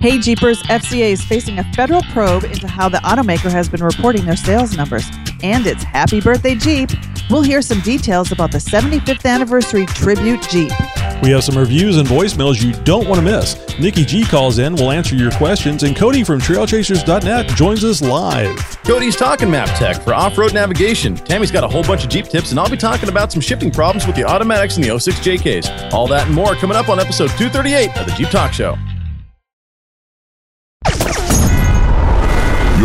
Hey Jeepers, FCA is facing a federal probe into how the automaker has been reporting their sales numbers. And it's Happy Birthday Jeep. We'll hear some details about the 75th anniversary tribute Jeep. We have some reviews and voicemails you don't want to miss. Nicky G calls in, we'll answer your questions, and Cody from trailchasers.net joins us live. Cody's talking map tech for off road navigation. Tammy's got a whole bunch of Jeep tips, and I'll be talking about some shifting problems with the automatics and the 06 JKs. All that and more coming up on episode 238 of the Jeep Talk Show.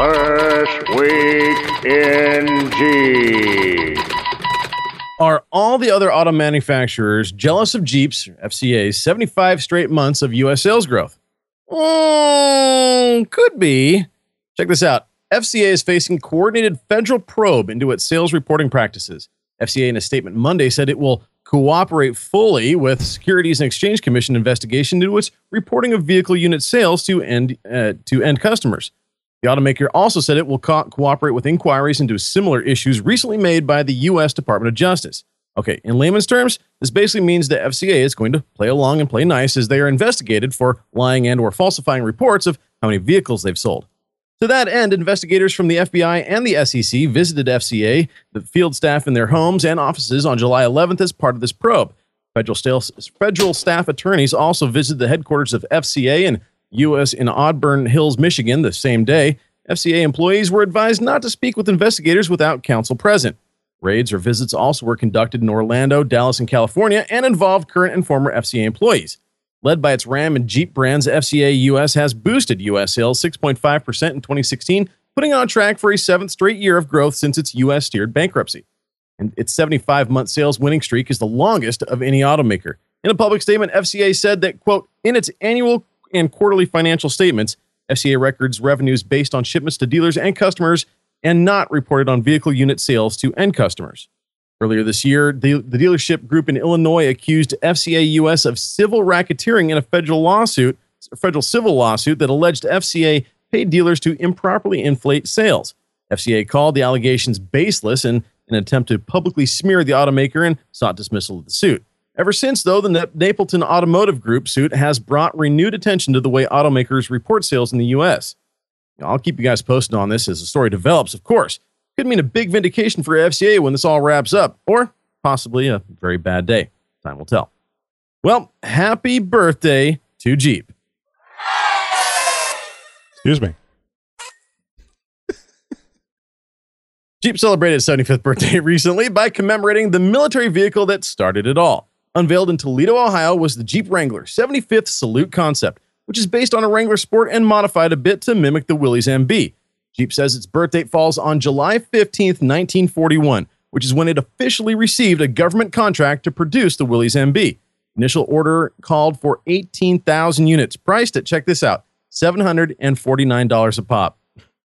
First week in. Are all the other auto manufacturers jealous of Jeep's, FCA's, 75 straight months of U.S. sales growth? Mm, could be. Check this out. FCA is facing coordinated federal probe into its sales reporting practices. FCA, in a statement Monday, said it will cooperate fully with Securities and Exchange Commission investigation into its reporting of vehicle unit sales to end uh, to end customers. The automaker also said it will co- cooperate with inquiries into similar issues recently made by the U.S. Department of Justice. Okay, in layman's terms, this basically means the FCA is going to play along and play nice as they are investigated for lying and or falsifying reports of how many vehicles they've sold. To that end, investigators from the FBI and the SEC visited FCA, the field staff in their homes and offices on July 11th as part of this probe. Federal, federal staff attorneys also visited the headquarters of FCA and U.S. in Auburn Hills, Michigan, the same day. FCA employees were advised not to speak with investigators without counsel present. Raids or visits also were conducted in Orlando, Dallas, and California and involved current and former FCA employees. Led by its Ram and Jeep brands, FCA US has boosted US sales 6.5% in 2016, putting on track for a seventh straight year of growth since its US steered bankruptcy. And its 75 month sales winning streak is the longest of any automaker. In a public statement, FCA said that, quote, in its annual and quarterly financial statements, FCA records revenues based on shipments to dealers and customers and not reported on vehicle unit sales to end customers. Earlier this year, the, the dealership group in Illinois accused FCA US of civil racketeering in a federal lawsuit, a federal civil lawsuit that alleged FCA paid dealers to improperly inflate sales. FCA called the allegations baseless in an attempt to publicly smear the automaker and sought dismissal of the suit. Ever since, though, the Napleton Automotive Group suit has brought renewed attention to the way automakers report sales in the U.S. I'll keep you guys posted on this as the story develops, of course. Could mean a big vindication for FCA when this all wraps up, or possibly a very bad day. Time will tell. Well, happy birthday to Jeep. Excuse me. Jeep celebrated its 75th birthday recently by commemorating the military vehicle that started it all. Unveiled in Toledo, Ohio, was the Jeep Wrangler 75th Salute concept, which is based on a Wrangler Sport and modified a bit to mimic the Willys MB. Jeep says its birth date falls on July 15, 1941, which is when it officially received a government contract to produce the Willys MB. Initial order called for 18,000 units, priced at, check this out, $749 a pop.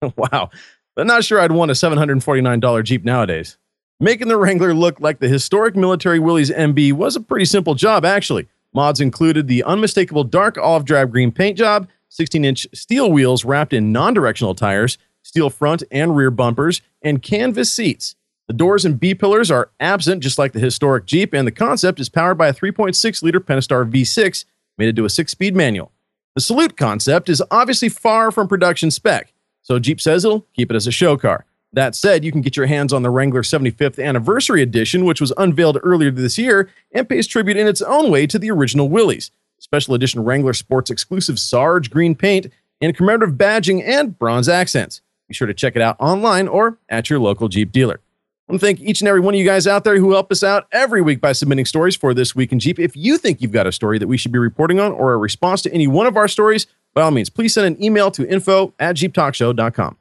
wow. But not sure I'd want a $749 Jeep nowadays. Making the Wrangler look like the historic military Willys MB was a pretty simple job, actually. Mods included the unmistakable dark olive drab green paint job, 16 inch steel wheels wrapped in non directional tires, steel front and rear bumpers, and canvas seats. The doors and B pillars are absent, just like the historic Jeep, and the concept is powered by a 3.6 liter Pentastar V6 made into a six speed manual. The Salute concept is obviously far from production spec, so Jeep says it'll keep it as a show car. That said, you can get your hands on the Wrangler 75th Anniversary Edition, which was unveiled earlier this year and pays tribute in its own way to the original Willys. Special edition Wrangler sports exclusive Sarge green paint and commemorative badging and bronze accents. Be sure to check it out online or at your local Jeep dealer. I want to thank each and every one of you guys out there who help us out every week by submitting stories for This Week in Jeep. If you think you've got a story that we should be reporting on or a response to any one of our stories, by all means, please send an email to info at jeeptalkshow.com.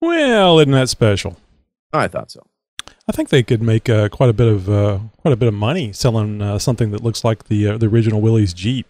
Well, isn't that special? I thought so. I think they could make uh, quite a bit of uh, quite a bit of money selling uh, something that looks like the uh, the original Willys Jeep.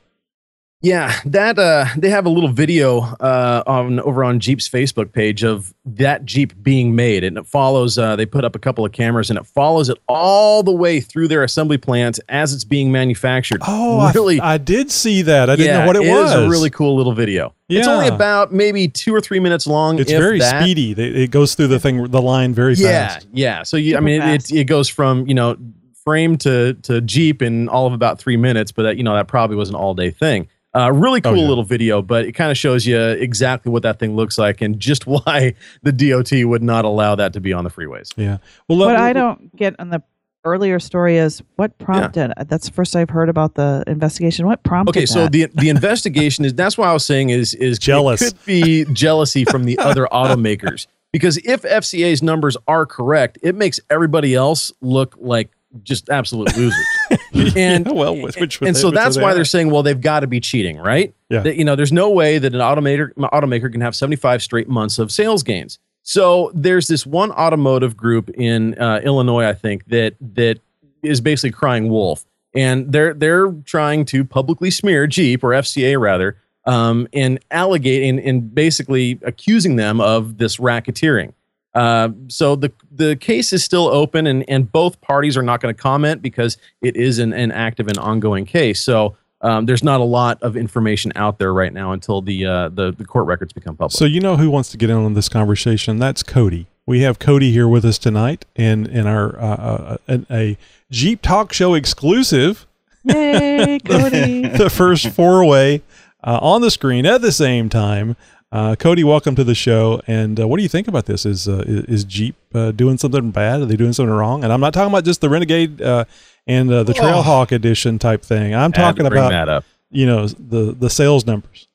Yeah, that uh, they have a little video uh, on over on Jeep's Facebook page of that Jeep being made, and it follows. Uh, they put up a couple of cameras, and it follows it all the way through their assembly plants as it's being manufactured. Oh, really? I, did see that. I didn't yeah, know what it, was. is a really cool little video. It's only about maybe two or three minutes long. It's if very that. speedy. It goes through the thing, the line very Yeah, fast. yeah. yeah. So you, I mean, it, it it goes from you know frame to to Jeep in all of about three minutes, but that you know that probably was an all day thing. Uh, really Oh, cool yeah. little video, but it kind of shows you exactly what that thing looks like and just why the DOT would not allow that to be on the freeways. Yeah. Well, What let- I don't get on the earlier story is what prompted. That's the first I've heard about the investigation. What prompted? Okay, so that? the the investigation is that's why I was saying is is Jealous. It could be jealousy from the other automakers because if FCA's numbers are correct, it makes everybody else look like just absolute losers. and Yeah, well, which, and so that's they why are. they're saying, well, they've got to be cheating, right? Yeah. That, you know, there's no way that an automaker automaker can have 75 straight months of sales gains. So there's this one automotive group in uh, Illinois, I think, that that is basically crying wolf, and they're they're trying to publicly smear Jeep or FCA rather, um, and alligating and basically accusing them of this racketeering. Uh, so the the case is still open, and and both parties are not going to comment because it is an, an active and ongoing case. So um, there's not a lot of information out there right now until the uh, the the court records become public. So you know who wants to get in on this conversation? That's Cody. We have Cody here with us tonight, in in our uh, uh, a, a Jeep Talk Show exclusive. Yay, Cody! the first four way uh, on the screen at the same time. Uh, Cody, welcome to the show. And uh, what do you think about this? Is uh, is, is Jeep uh, doing something bad? Are they doing something wrong? And I'm not talking about just the Renegade uh, and uh, the Trailhawk edition type thing. I'm talking about that up. you know the the sales numbers.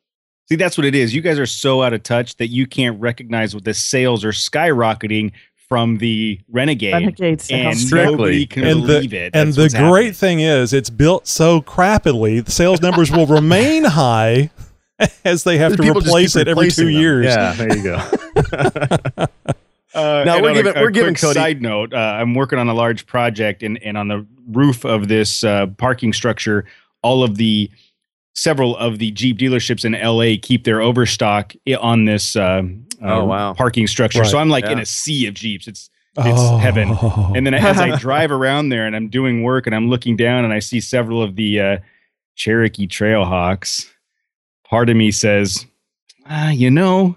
See, that's what it is. You guys are so out of touch that you can't recognize what the sales are skyrocketing from the Renegade. Renegade and. Strictly. nobody can and believe the, it. and the great happening. thing is, it's built so crappily, the sales numbers will remain high as they have to replace it every two them. years. Yeah, there you go. Uh, Now, we're giving- a, we're a giving Cody- Side note: uh, I'm working on a large project, and and on the roof of this uh, parking structure, all of the several of the Jeep dealerships in LA keep their overstock on this uh, uh, Oh, wow. parking structure. Right. So I'm like in a sea of Jeeps. It's it's heaven. Oh. And then as I drive around there and I'm doing work and I'm looking down and I see several of the uh, Cherokee Trailhawks, part of me says, ah, you know,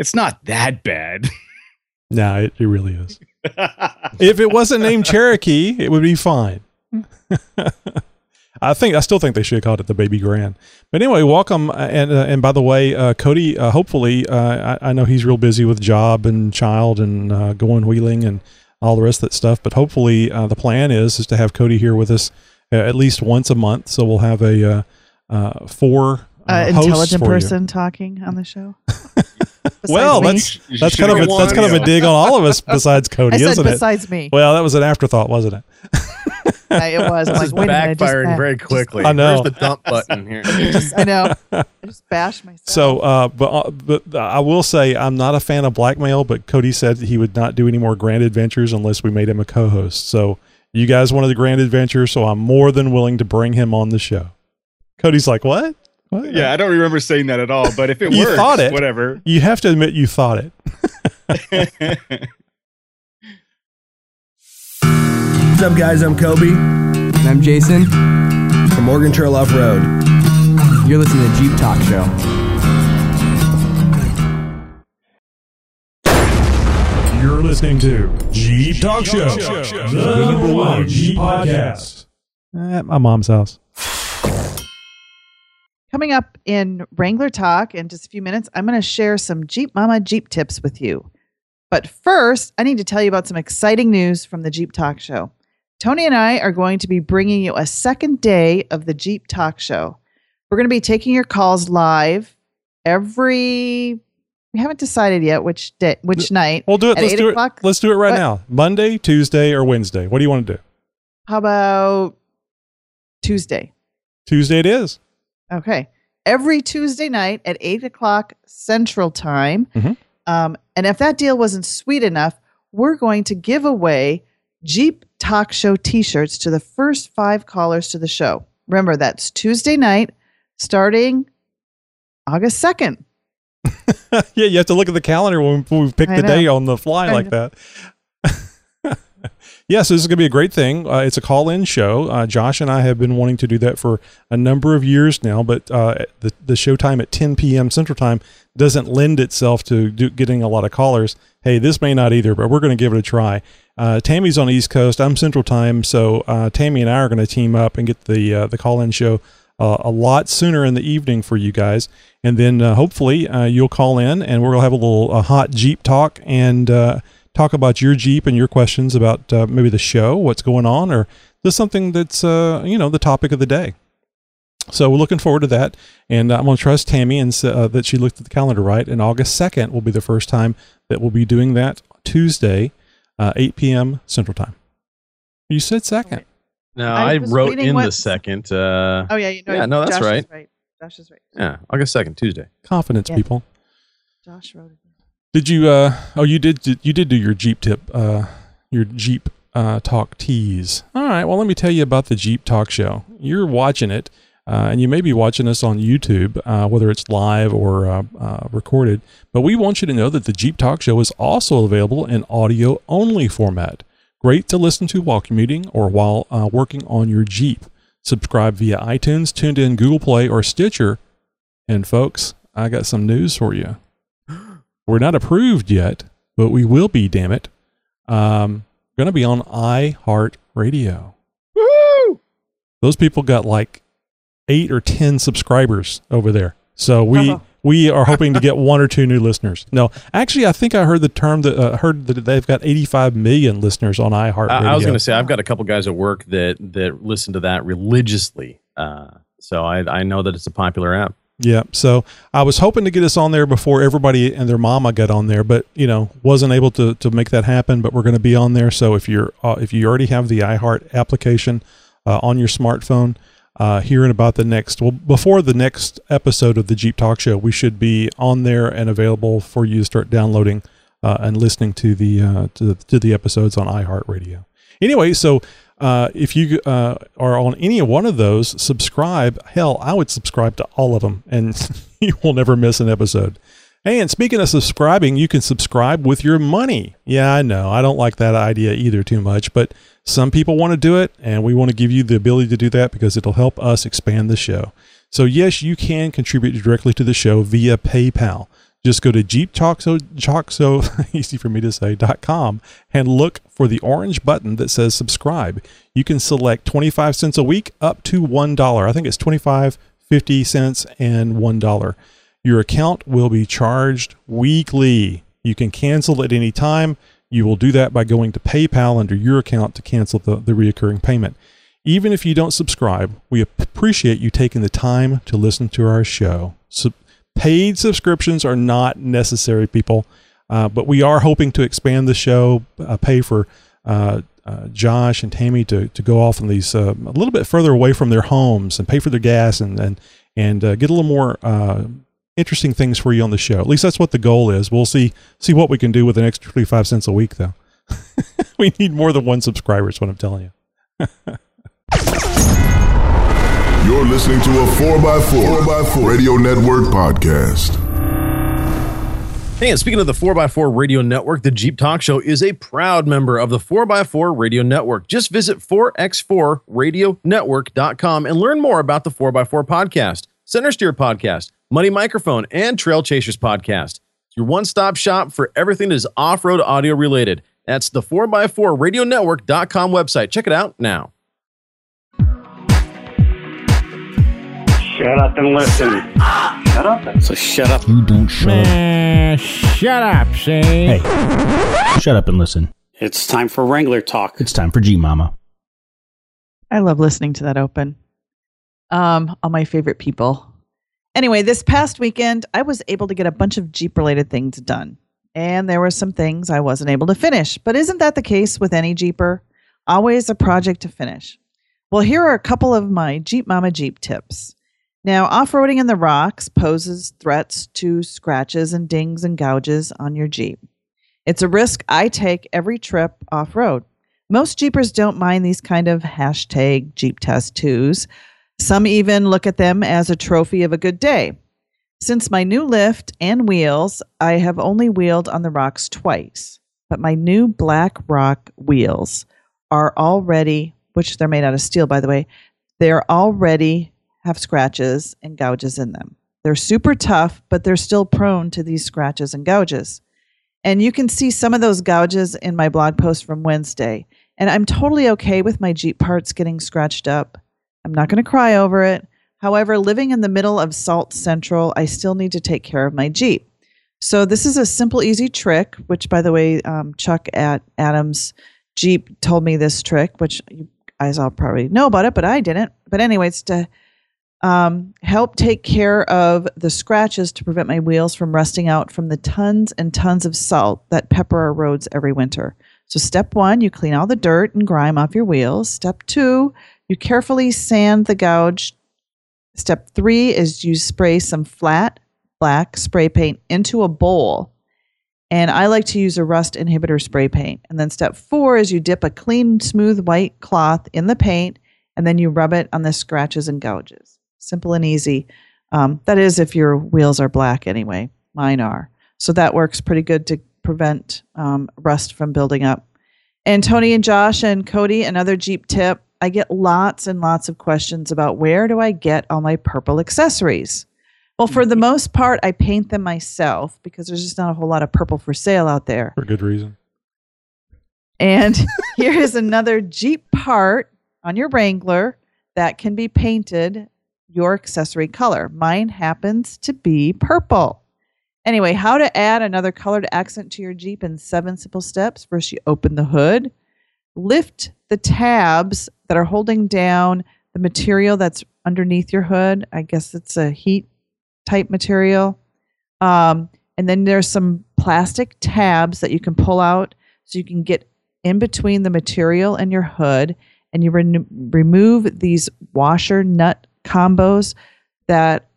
it's not that bad. no, it, it really is. if it wasn't named Cherokee, it would be fine. I think I still think they should have called it the Baby Grand. But anyway, welcome. uh, And uh, and by the way, uh, Cody, uh, hopefully, uh, I, I know he's real busy with job and child and uh, going wheeling and all the rest of that stuff. But hopefully, uh, the plan is is to have Cody here with us uh, at least once a month. So we'll have a uh, uh, four uh, uh, intelligent for you. person talking on the show. Well, me. that's You that's should kind of a, that's kind of a dig on all of us besides Cody, I said isn't it? besides me. Well, that was an afterthought, wasn't it? Uh, it was. I'm This like, is wait a minute. Just, backfiring very quickly. I know. Where's the dump button here? just- I know. I just bashed myself. So, uh, but uh, but I will say I'm not a fan of blackmail. But Cody said he would not do any more Grand Adventures unless we made him a co-host. So you guys wanted the Grand Adventure, so I'm more than willing to bring him on the show. Cody's like, what? What? yeah, I don't remember saying that at all, but if it You works, thought it. whatever. You have to admit you thought it. What's up, guys? I'm Kobe And I'm Jason. from Oregon Trail Off Road. You're listening to Jeep Talk Show. You're listening to Jeep Talk Show, the number one Jeep podcast. At my mom's house. Coming up in Wrangler Talk in just a few minutes, I'm going to share some Jeep Mama Jeep tips with you. But first, I need to tell you about some exciting news from the Jeep Talk Show. Tony and I are going to be bringing you a second day of the Jeep Talk Show. We're going to be taking your calls live every. We haven't decided yet which day, which night. We'll do it. Let's 8 do it. o'clock? Let's do it right What? now. Monday, Tuesday, or Wednesday. What do you want to do? How about Tuesday? Tuesday it is. Okay. Every Tuesday night at eight o'clock Central Time. Mhm. Um, and if that deal wasn't sweet enough, we're going to give away Jeep Talk Show t shirts to the first five callers to the show. Remember, that's Tuesday night, starting August 2nd. yeah, you have to look at the calendar when we pick I the know. day on the fly I like know. that. Yeah, so this is going to be a great thing. Uh, it's a call-in show. Uh, Josh and I have been wanting to do that for a number of years now, but uh, the the show time at 10 p.m. Central Time doesn't lend itself to do, getting a lot of callers. Hey, this may not either, but we're going to give it a try. Uh, Tammy's on the East Coast. I'm Central Time, so uh, Tammy and I are going to team up and get the uh, the call-in show uh, a lot sooner in the evening for you guys. And then uh, hopefully uh, you'll call in and we'll have a little a hot Jeep talk and talk about your Jeep and your questions about uh, maybe the show, what's going on, or just something that's, uh, you know, the topic of the day. So we're looking forward to that. And I'm going to trust Tammy and uh, that she looked at the calendar right. And August 2nd will be the first time that we'll be doing that Tuesday, uh, 8 p.m. Central Time. You said second. No, I I, wrote in what- the second. Uh, Oh, yeah. You know, Yeah, no, that's Josh right. Is right. Josh is right. yeah, August 2nd, Tuesday. Confidence, Yeah. people. Josh wrote it. Did you? Uh, oh, you did. You did do your Jeep tip. Uh, your Jeep uh, talk tease. All right. Well, let me tell you about the Jeep Talk Show. You're watching it, uh, and you may be watching us on YouTube, uh, whether it's live or uh, uh, recorded. But we want you to know that the Jeep Talk Show is also available in audio only format. Great to listen to while commuting or while uh, working on your Jeep. Subscribe via iTunes, TuneIn, Google Play, or Stitcher. And folks, I got some news for you. We're not approved yet, but we will be, damn it. Um, going to be on iHeartRadio. Woo! Those people got like eight or 10 subscribers over there. So we, Oh. we are hoping to get one or two new listeners. No, actually, I think I heard the term that uh, heard that they've got 85 million listeners on iHeartRadio. I, I was going to say I've got a couple guys at work that that listen to that religiously. Uh, so I I know that it's a popular app. Yeah. So I was hoping to get us on there before everybody and their mama got on there, but you know, wasn't able to, to make that happen. But we're going to be on there. So if you're uh, if you already have the iHeart application uh, on your smartphone, uh, here in about the next well before the next episode of the Jeep Talk Show, we should be on there and available for you to start downloading uh, and listening to the uh, to, to the episodes on iHeartRadio. Anyway, so uh, if you uh, are on any one of those, subscribe. Hell, I would subscribe to all of them, and you will never miss an episode. Hey, and speaking of subscribing, you can subscribe with your money. Yeah, I know. I don't like that idea either too much, but some people want to do it, and we want to give you the ability to do that because it'll help us expand the show. So, yes, you can contribute directly to the show via PayPal. Just go to Jeep Talk so, Talk so easy for me to say com and look for the orange button that says subscribe. You can select 25 cents a week up to $1. I think it's 25, 50 cents, and $1. Your account will be charged weekly. You can cancel at any time. You will do that by going to PayPal under your account to cancel the, the reoccurring payment. Even if you don't subscribe, we appreciate you taking the time to listen to our show. Sub- paid subscriptions are not necessary, people, uh, but we are hoping to expand the show, uh, pay for uh, uh, Josh and Tammy to, to go off on these uh, a little bit further away from their homes and pay for their gas and and and uh, get a little more interesting things for you on the show. At least that's what the goal is. We'll see see what we can do with an extra twenty five cents a week, though. we need more than one subscriber. Is what I'm telling you. You're listening to a 4x4, 4x4 Radio Network podcast. Hey, and speaking of the 4x4 Radio Network, the Jeep Talk Show is a proud member of the 4x4 Radio Network. Just visit 4x4radionetwork.com and learn more about the 4x4 podcast, Center Steer podcast, Money Microphone, and Trail Chasers podcast. It's your one stop shop for everything that is off road audio related. That's the 4x4radionetwork.com website. Check it out now. Shut up and listen. Shut up So shut up. You don't shut up. Man, shut up, say. Hey, shut up and listen. It's time for Wrangler talk. It's time for G Mama. I love listening to that open. Um, all my favorite people. Anyway, this past weekend, I was able to get a bunch of Jeep related things done. And there were some things I wasn't able to finish. But isn't that the case with any Jeeper? Always a project to finish. Well, here are a couple of my Jeep Mama Jeep tips. Now, off roading in the rocks poses threats to scratches and dings and gouges on your Jeep. It's a risk I take every trip off road. Most Jeepers don't mind these kind of hashtag Jeep tattoos, Some even look at them as a trophy of a good day. Since my new lift and wheels, I have only wheeled on the rocks twice, but my new black rock wheels are already, which they're made out of steel, by the way, they're already have scratches and gouges in them. They're super tough, but they're still prone to these scratches and gouges. And you can see some of those gouges in my blog post from Wednesday. And I'm totally okay with my Jeep parts getting scratched up. I'm not going to cry over it. However, living in the middle of Salt Central, I still need to take care of my Jeep. So, this is a simple, easy trick, which, by the way, um, Chuck at Adams Jeep told me this trick, which you guys all probably know about it, but I didn't. But, anyways, to um, help take care of the scratches to prevent my wheels from rusting out from the tons and tons of salt that pepper our roads every winter. So, step one, you clean all the dirt and grime off your wheels. Step two, you carefully sand the gouge. Step three is you spray some flat black spray paint into a bowl. And I like to use a rust inhibitor spray paint. And then step four is you dip a clean, smooth white cloth in the paint and then you rub it on the scratches and gouges. Simple and easy. Um, that is, if your wheels are black anyway. Mine are. So that works pretty good to prevent um, rust from building up. And Tony and Josh and Cody, another Jeep tip. I get lots and lots of questions about where do I get all my purple accessories? Well, for the most part, I paint them myself because there's just not a whole lot of purple for sale out there. For good reason. And here is another Jeep part on your Wrangler that can be painted your accessory color. Mine happens to be purple. Anyway, how to add another colored accent to your Jeep in seven simple steps. First, you open the hood, lift the tabs that are holding down the material that's underneath your hood. I guess it's a heat type material. Um, and then there's some plastic tabs that you can pull out so you can get in between the material and your hood. And you re- remove these washer nut combos that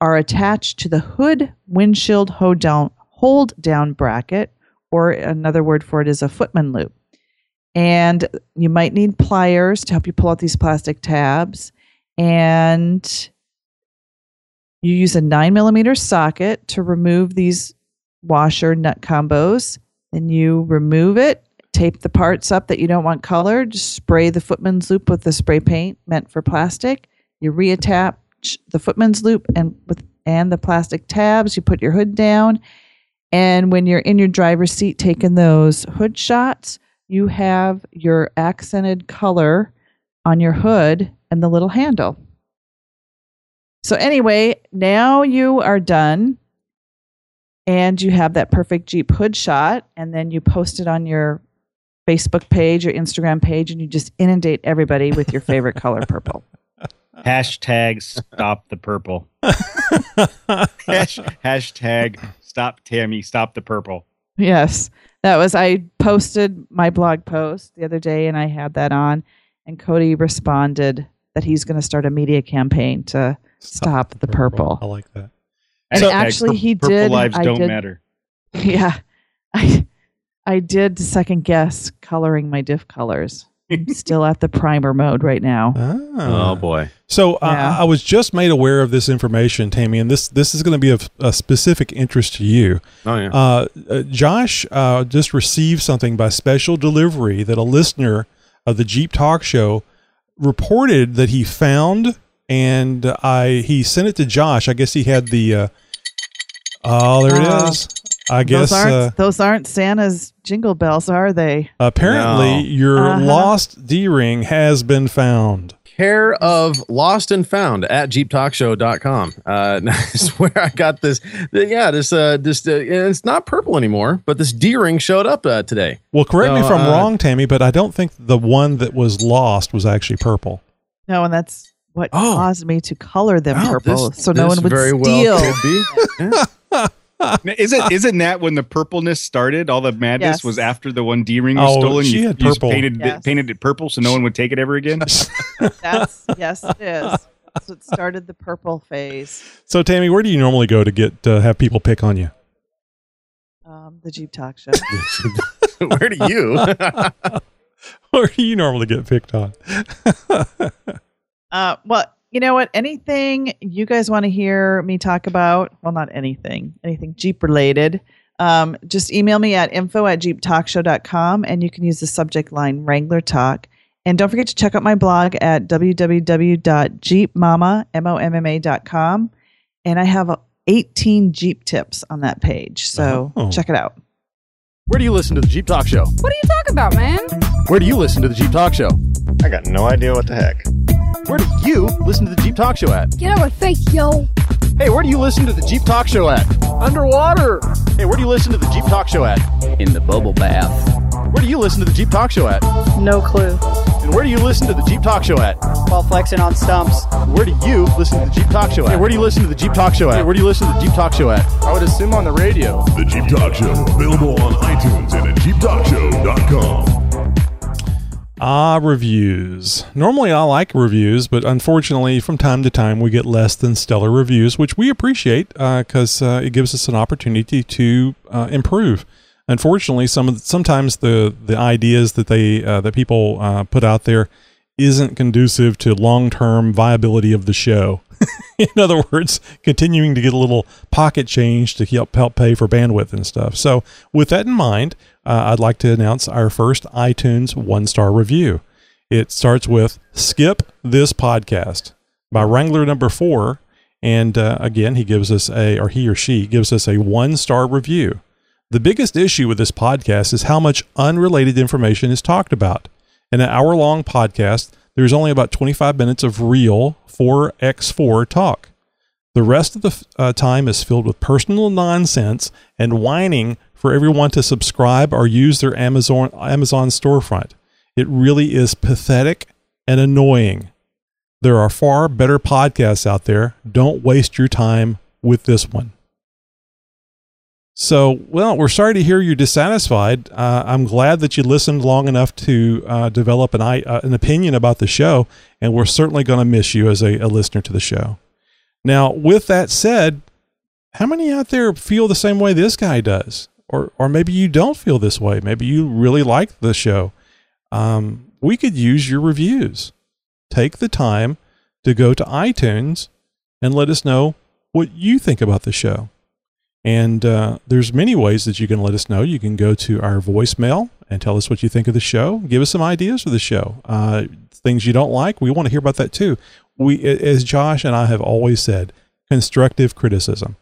are attached to the hood windshield hold down, hold down bracket, or another word for it is a footman loop. And you might need pliers to help you pull out these plastic tabs. And you use a nine millimeter socket to remove these washer nut combos. Then you remove it, tape the parts up that you don't want colored, spray the footman's loop with the spray paint meant for plastic. You reattach the footman's loop and with and the plastic tabs. You put your hood down, and when you're in your driver's seat taking those hood shots, you have your accented color on your hood and the little handle. So, anyway, now you are done and you have that perfect Jeep hood shot, and then you post it on your Facebook page or Instagram page, and you just inundate everybody with your favorite color purple. Hashtag stop the purple. Hash, hashtag stop Tammy, stop the purple. Yes. That was, I posted my blog post the other day and I had that on, and Cody responded that he's going to start a media campaign to stop, the purple. I like that. And Hashtag actually, pur- he purple did. lives I don't did- matter. Yeah. I, I did second guess coloring my diff colors. I'm still at the primer mode right now. Oh boy. So uh, Yeah. I was just made aware of this information, Tammy, and this this is going to be of a specific interest to you. Oh yeah. Uh, uh, Josh uh, just received something by special delivery that a listener of the Jeep Talk Show reported that he found, and I he sent it to Josh. I guess he had the. Uh, oh, there it Uh, is. I guess those aren't uh, those aren't Santa's jingle bells, are they? apparently No. your Uh-huh. lost D ring has been found. Care of Lost and Found at jeeptalkshow.com. Uh, that's where I got this. Yeah, this, uh, this, uh, it's not purple anymore, but this D ring showed up uh, today. Well, correct me if I'm uh, wrong, Tammy, but I don't think the one that was lost was actually purple. No, and that's what Oh. caused me to color them Oh, purple, this- so no one would very steal. well could be. Yeah. Isn't isn't that when the purpleness started? All the madness Yes. was after the one D ring was Oh, stolen. she you, had you painted Yes. painted it purple so no one would take it ever again. That's yes, it is. So it started the purple phase. So, Tammy, where do you normally go to get to have people pick on you? Um, the Jeep Talk Show. Where do you? Where do you normally get picked on? Uh, well, you know what? Anything you guys want to hear me talk about? Well, not anything, anything Jeep related. Um, just email me at info at jeeptalkshow.com and you can use the subject line Wrangler Talk. And don't forget to check out my blog at www.jeepmama.com. And I have 18 Jeep tips on that page. So Oh. check it out. Where do you listen to the Jeep Talk Show? What are you talking about, man? Where do you listen to the Jeep Talk Show? I got no idea what the heck. Where do you listen to the Jeep Talk Show at? Get out of my face, yo. Hey, where do you listen to the Jeep Talk Show at? Underwater. Hey, where do you listen to the Jeep Talk Show at? In the bubble bath. Where do you listen to the Jeep Talk Show at? No clue. And where do you listen to the Jeep Talk Show at? While flexing on stumps. Where do you listen to the Jeep Talk Show at? Hey, where do you listen to the Jeep Talk Show at? Hey, where do you listen to the Jeep Talk Show at? I would assume on the radio. The Jeep Talk Show, available on iTunes and at JeepTalkShow.com. Ah, reviews. Normally I like reviews, but unfortunately, from time to time, we get less than stellar reviews, which we appreciate because uh, it gives us an opportunity to uh, improve. Unfortunately, some the, sometimes the the ideas that they uh, that people uh, put out there isn't conducive to long term viability of the show. in other words, continuing to get a little pocket change to help help pay for bandwidth and stuff. So, with that in mind, uh, I'd like to announce our first iTunes one star review. It starts with "Skip this podcast" by Wrangler number four, and uh, again, he gives us a or he or she gives us a one star review. The biggest issue with this podcast is how much unrelated information is talked about. In an hour long podcast, there's only about 25 minutes of real 4x4 talk. The rest of the uh, time is filled with personal nonsense and whining for everyone to subscribe or use their Amazon Amazon storefront. It really is pathetic and annoying. There are far better podcasts out there. Don't waste your time with this one. So, well, we're sorry to hear you're dissatisfied. Uh, I'm glad that you listened long enough to uh, develop an, uh, an opinion about the show, and we're certainly going to miss you as a, a listener to the show. Now, with that said, how many out there feel the same way this guy does? Or, or maybe you don't feel this way. Maybe you really like the show. Um, we could use your reviews. Take the time to go to iTunes and let us know what you think about the show. And uh, there's many ways that you can let us know. You can go to our voicemail and tell us what you think of the show. Give us some ideas for the show. Uh, things you don't like, we want to hear about that too. We, as Josh and I have always said, constructive criticism.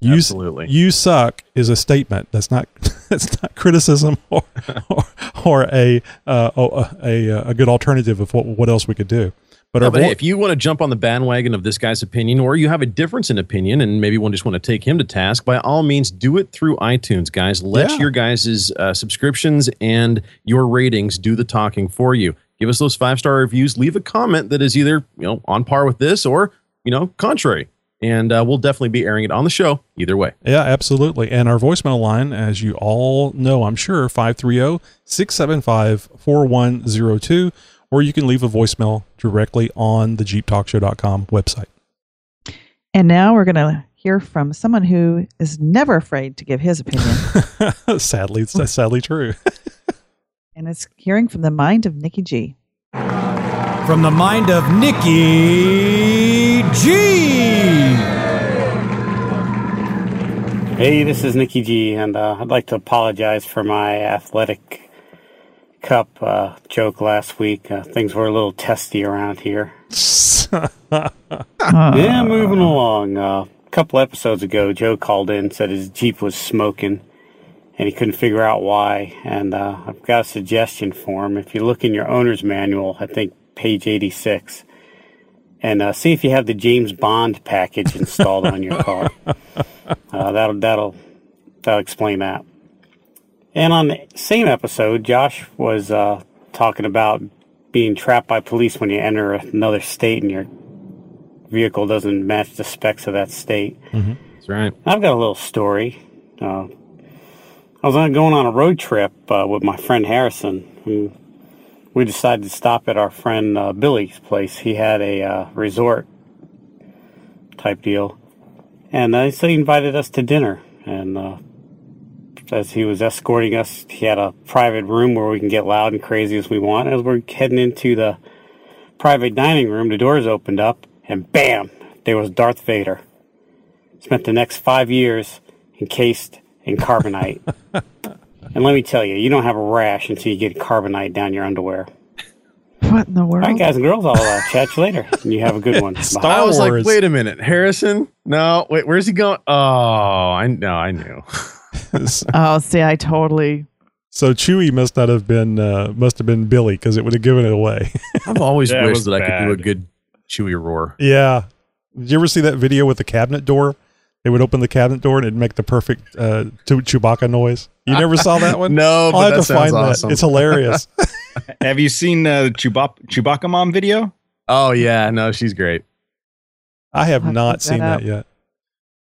You, Absolutely. You suck is a statement. That's not that's not criticism or or, or a, uh, a a a good alternative of what what else we could do. But, No, but hey, if you want to jump on the bandwagon of this guy's opinion, or you have a difference in opinion, and maybe one just want to take him to task, by all means, do it through iTunes, guys. Let Yeah. your guys' uh, subscriptions and your ratings do the talking for you. Give us those five star reviews. Leave a comment that is either you know on par with this or you know contrary, and uh, we'll definitely be airing it on the show either way. Yeah, absolutely. And our voicemail line, as you all know, I'm sure, oh, 530 675 4102, or you can leave a voicemail directly on the JeepTalkShow.com website. And now we're going to hear from someone who is never afraid to give his opinion. sadly, it's sadly true. and it's hearing from the mind of Nicky G. From the mind of Nicky G. Hey, this is Nicky G, and uh, I'd like to apologize for my athletic cup uh, joke last week. Uh, things were a little testy around here. yeah, moving along. Uh, a couple episodes ago, Joe called in said his Jeep was smoking, and he couldn't figure out why. And uh, I've got a suggestion for him. If you look in your owner's manual, I think page 86, and uh, see if you have the James Bond package installed on your car. Uh, that'll that'll that'll explain that. And on the same episode, Josh was uh, talking about being trapped by police when you enter another state and your vehicle doesn't match the specs of that state. That's right. I've got a little story. Uh, I was going on a road trip uh, with my friend Harrison. And we decided to stop at our friend uh, Billy's place. He had a uh, resort type deal. And uh, so he invited us to dinner. And uh, as he was escorting us, he had a private room where we can get loud and crazy as we want. As we're heading into the private dining room, the doors opened up, and bam, there was Darth Vader. Spent the next five years encased in carbonite. and let me tell you, you don't have a rash until you get carbonite down your underwear. What in the world? All right, guys and girls, I'll uh, chat you later. And you have a good one. Bye. I was like, wait a minute, Harrison? No, wait, where's he going? Oh, I know, I knew. oh, see, I totally. So Chewie must not have been uh, must have been Billy because it would have given it away. I've always That wished was that I could do a good Chewie roar. yeah. Did you ever see that video with the cabinet door? They would open the cabinet door and it'd make the perfect uh, Chewbacca noise. You never saw that one? No, I'll but have that to find awesome. that. It's hilarious. Have you seen uh, the Chewbacca, Chewbacca mom video? Oh yeah, no, she's great. I have I'll not seen that that yet.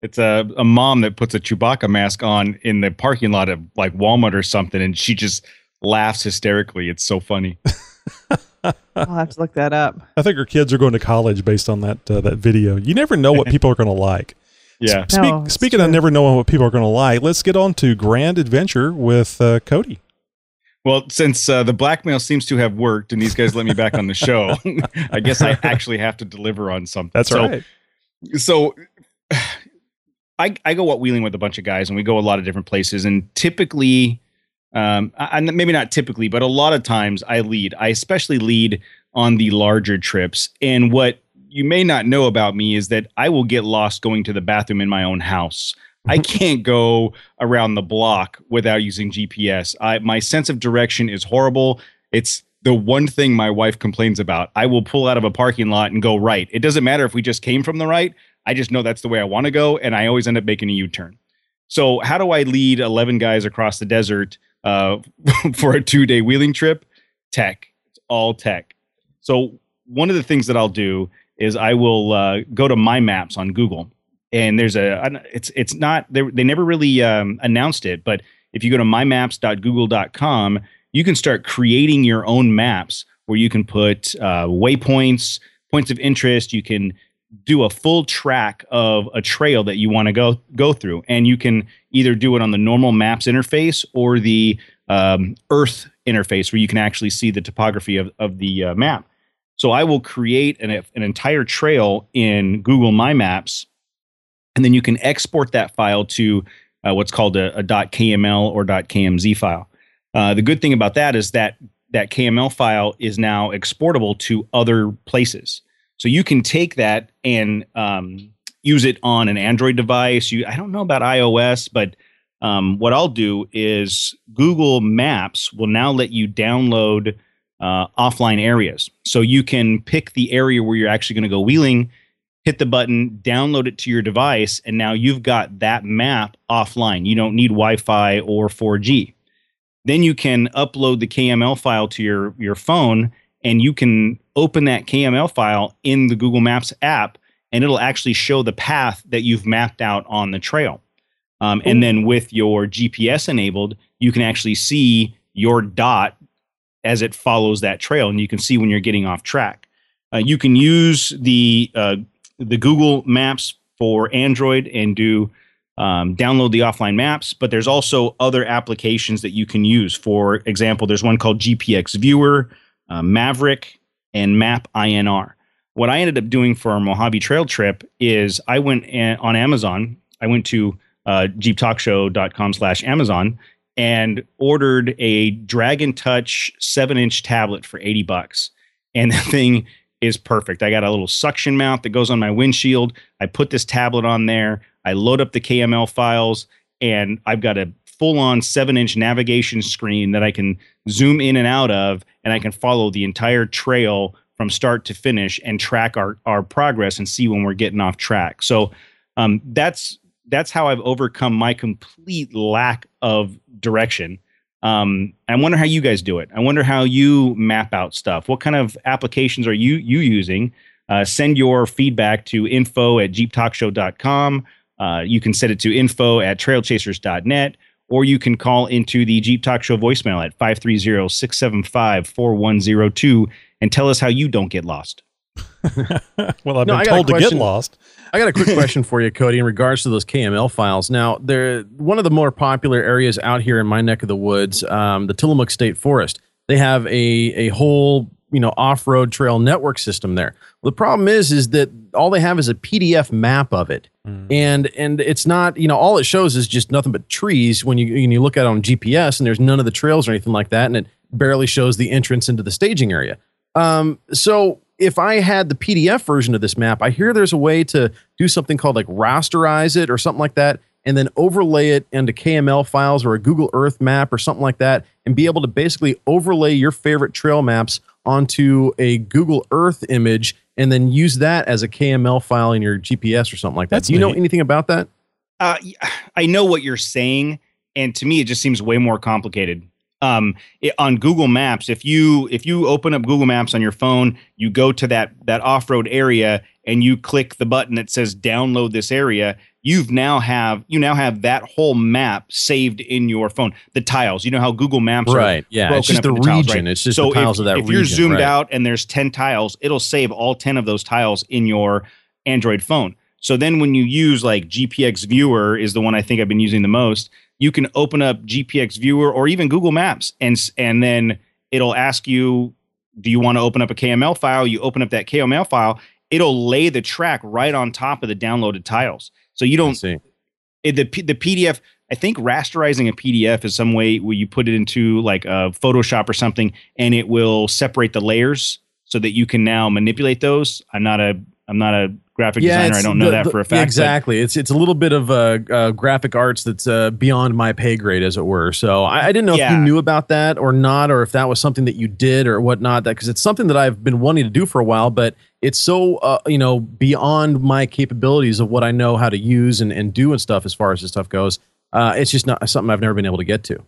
It's a, a mom that puts a Chewbacca mask on in the parking lot of like Walmart or something, and she just laughs hysterically. It's so funny. I'll have to look that up. I think her kids are going to college based on that uh, that video. You never know what people are going to like. Yeah. Speak, No, it's speaking of never knowing what people are going to like, let's get on to Grand Adventure with uh, Cody. Well, since uh, the blackmail seems to have worked and these guys let me back on the show, I guess I actually have to deliver on something. That's so, right. So I, I go out wheeling with a bunch of guys and we go a lot of different places. And typically, um, I- maybe not typically, but a lot of times I lead. I especially lead on the larger trips. And what you may not know about me is that I will get lost going to the bathroom in my own house. I can't go around the block without using GPS. I, my sense of direction is horrible. It's the one thing my wife complains about. I will pull out of a parking lot and go right. It doesn't matter if we just came from the right. I just know that's the way I want to go, and I always end up making a U turn. So, how do I lead 11 guys across the desert uh, for a two day wheeling trip? Tech. It's all tech. So, one of the things that I'll do is I will uh, go to my maps on Google, and there's a it's it's not they they never really um, announced it, but if you go to mymaps.google.com, you can start creating your own maps where you can put uh, waypoints, points of interest. You can do a full track of a trail that you want to go go through, and you can either do it on the normal Maps interface or the um, Earth interface, where you can actually see the topography of of the uh, map. So I will create an, an entire trail in Google My Maps, and then you can export that file to uh, what's called a, a .kml or .kmz file. Uh, the good thing about that is that that KML file is now exportable to other places. So you can take that and um, use it on an Android device. You, I don't know about iOS, but um, what I'll do is Google Maps will now let you download uh, offline areas. So you can pick the area where you're actually going to go wheeling, hit the button, download it to your device, and now you've got that map offline. You don't need Wi Fi or 4G. Then you can upload the KML file to your, your phone and you can open that KML file in the Google Maps app and it'll actually show the path that you've mapped out on the trail. Um, and then with your GPS enabled, you can actually see your dot as it follows that trail, and you can see when you're getting off track. Uh, you can use the uh, the Google Maps for Android and do um, download the offline maps, but there's also other applications that you can use. For example, there's one called GPX Viewer, uh, Maverick, and Map INR. What I ended up doing for our Mojave Trail trip is I went a- on Amazon. I went to uh, jeeptalkshow.com slash Amazon and ordered a Dragon Touch seven inch tablet for 80 bucks. And the thing is perfect. I got a little suction mount that goes on my windshield. I put this tablet on there. I load up the KML files, and I've got a full on seven inch navigation screen that I can zoom in and out of, and I can follow the entire trail from start to finish and track our, our progress and see when we're getting off track. So um, that's that's how I've overcome my complete lack of direction. Um, I wonder how you guys do it. I wonder how you map out stuff. What kind of applications are you you using? Uh, send your feedback to info at jeeptalkshow.com. Uh, you can send it to info at trailchasers.net, or you can call into the Jeep Talk Show voicemail at 530 675 4102 and tell us how you don't get lost. well, I've No, been got a told to get lost. I got a quick question for you, Cody, in regards to those KML files. Now, they're one of the more popular areas out here in my neck of the woods, um, the Tillamook State Forest. They have a a whole you know off-road trail network system there. The problem is is that all they have is a PDF map of it. And and it's not, you know, all it shows is just nothing but trees when you when you look at it on GPS and there's none of the trails or anything like that and it barely shows the entrance into the staging area. Um so if I had the PDF version of this map, I hear there's a way to do something called like rasterize it or something like that and then overlay it into KML files or a Google Earth map or something like that and be able to basically overlay your favorite trail maps onto a Google Earth image and then use that as a KML file in your GPS or something like that. That's Do you know anything about that? Uh, I know what you're saying, and to me, it just seems way more complicated. Um, it, on Google Maps, if you if you open up Google Maps on your phone, you go to that that off road area, and you click the button that says "Download this area." You've now have you now have that whole map saved in your phone. The tiles, you know how Google Maps Right, yeah, it's just up the into tiles, region, right? it's just so the tiles if, of that if you're zoomed right. out and there's ten tiles, it'll save all ten of those tiles in your Android phone. So then when you use like GPX Viewer is the one I think I've been using the most, you can open up GPX Viewer or even Google Maps and and then it'll ask you do you want to open up a KML file? You open up that KML file, it'll lay the track right on top of the downloaded tiles. So you don't see. It, the the PDF I think rasterizing a PDF is some way where you put it into like a Photoshop or something and it will separate the layers so that you can now manipulate those. I'm not a I'm not a graphic designer. I don't know the- that for a fact. Exactly. It's it's a little bit of uh, uh, graphic arts that's uh, beyond my pay grade, as it were. So I, I didn't know if you knew about that or not, or if that was something that you did or whatnot. That because it's something that I've been wanting to do for a while, but it's so uh, you know beyond my capabilities of what I know how to use and, and do and stuff as far as this stuff goes. Uh, it's just not something I've never been able to get to.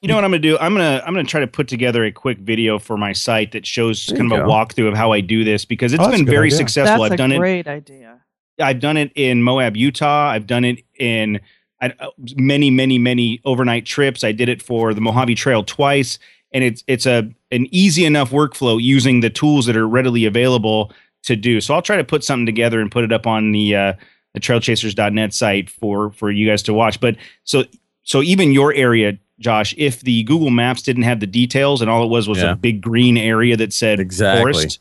You know what I'm gonna do? I'm gonna I'm gonna try to put together a quick video for my site that shows There kind you of a walkthrough of how I do this because it's Oh, been very idea. successful. That's I've done a it. great idea. I've done it in Moab, Utah. I've done it in I, uh, many, many, many overnight trips. I did it for the Mojave Trail twice, and it's it's a an easy enough workflow using the tools that are readily available to do. So I'll try to put something together and put it up on the uh, the trailchasers.net site for for you guys to watch. But so so even your area, Josh, if the Google Maps didn't have the details and all it was was Yeah. a big green area that said Exactly. forest,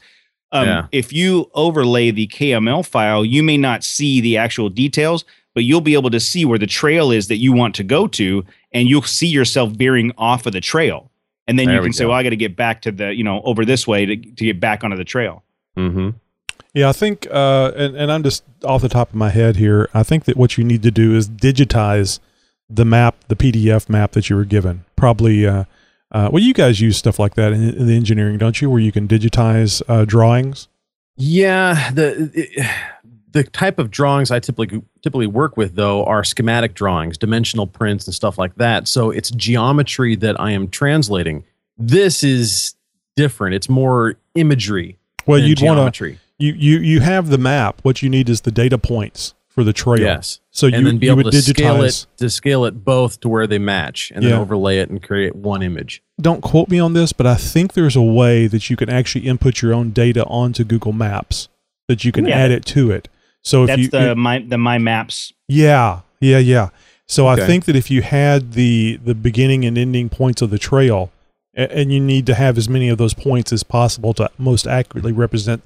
um, Yeah. if you overlay the KML file, you may not see the actual details, but you'll be able to see where the trail is that you want to go to, and you'll see yourself veering off of the trail. And then There you we can say, go. "Well, I got to get back to the, you know, over this way to, to get back onto the trail." Mm-hmm. Yeah, I think, uh, and, and I'm just off the top of my head here. I think that what you need to do is digitize the map, the PDF map that you were given. Probably, uh, uh, well, you guys use stuff like that in, in the engineering, don't you? Where you can digitize uh, drawings. Yeah, the it- the type of drawings I typically typically work with though are schematic drawings, dimensional prints and stuff like that. So it's geometry that I am translating. This is different. It's more imagery. Well, you'd want to. You, you you have the map. What you need is the data points for the trail. Yes. So and you, then be you able would to scale it to scale it both to where they match, and Yeah. then overlay it and create one image. Don't quote me on this, but I think there's a way that you can actually input your own data onto Google Maps that you can Yeah. add it to it. So if That's you the you- my the my maps. Yeah, yeah, yeah. So Okay. I think that if you had the the beginning and ending points of the trail, a- and you need to have as many of those points as possible to most accurately represent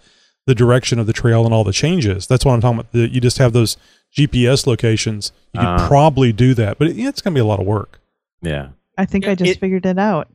the direction of the trail and all the changes. That's what I'm talking about. The, you just have those GPS locations. You could Uh. probably do that, but it, it's going to be a lot of work. Yeah. I think I just it- figured it out.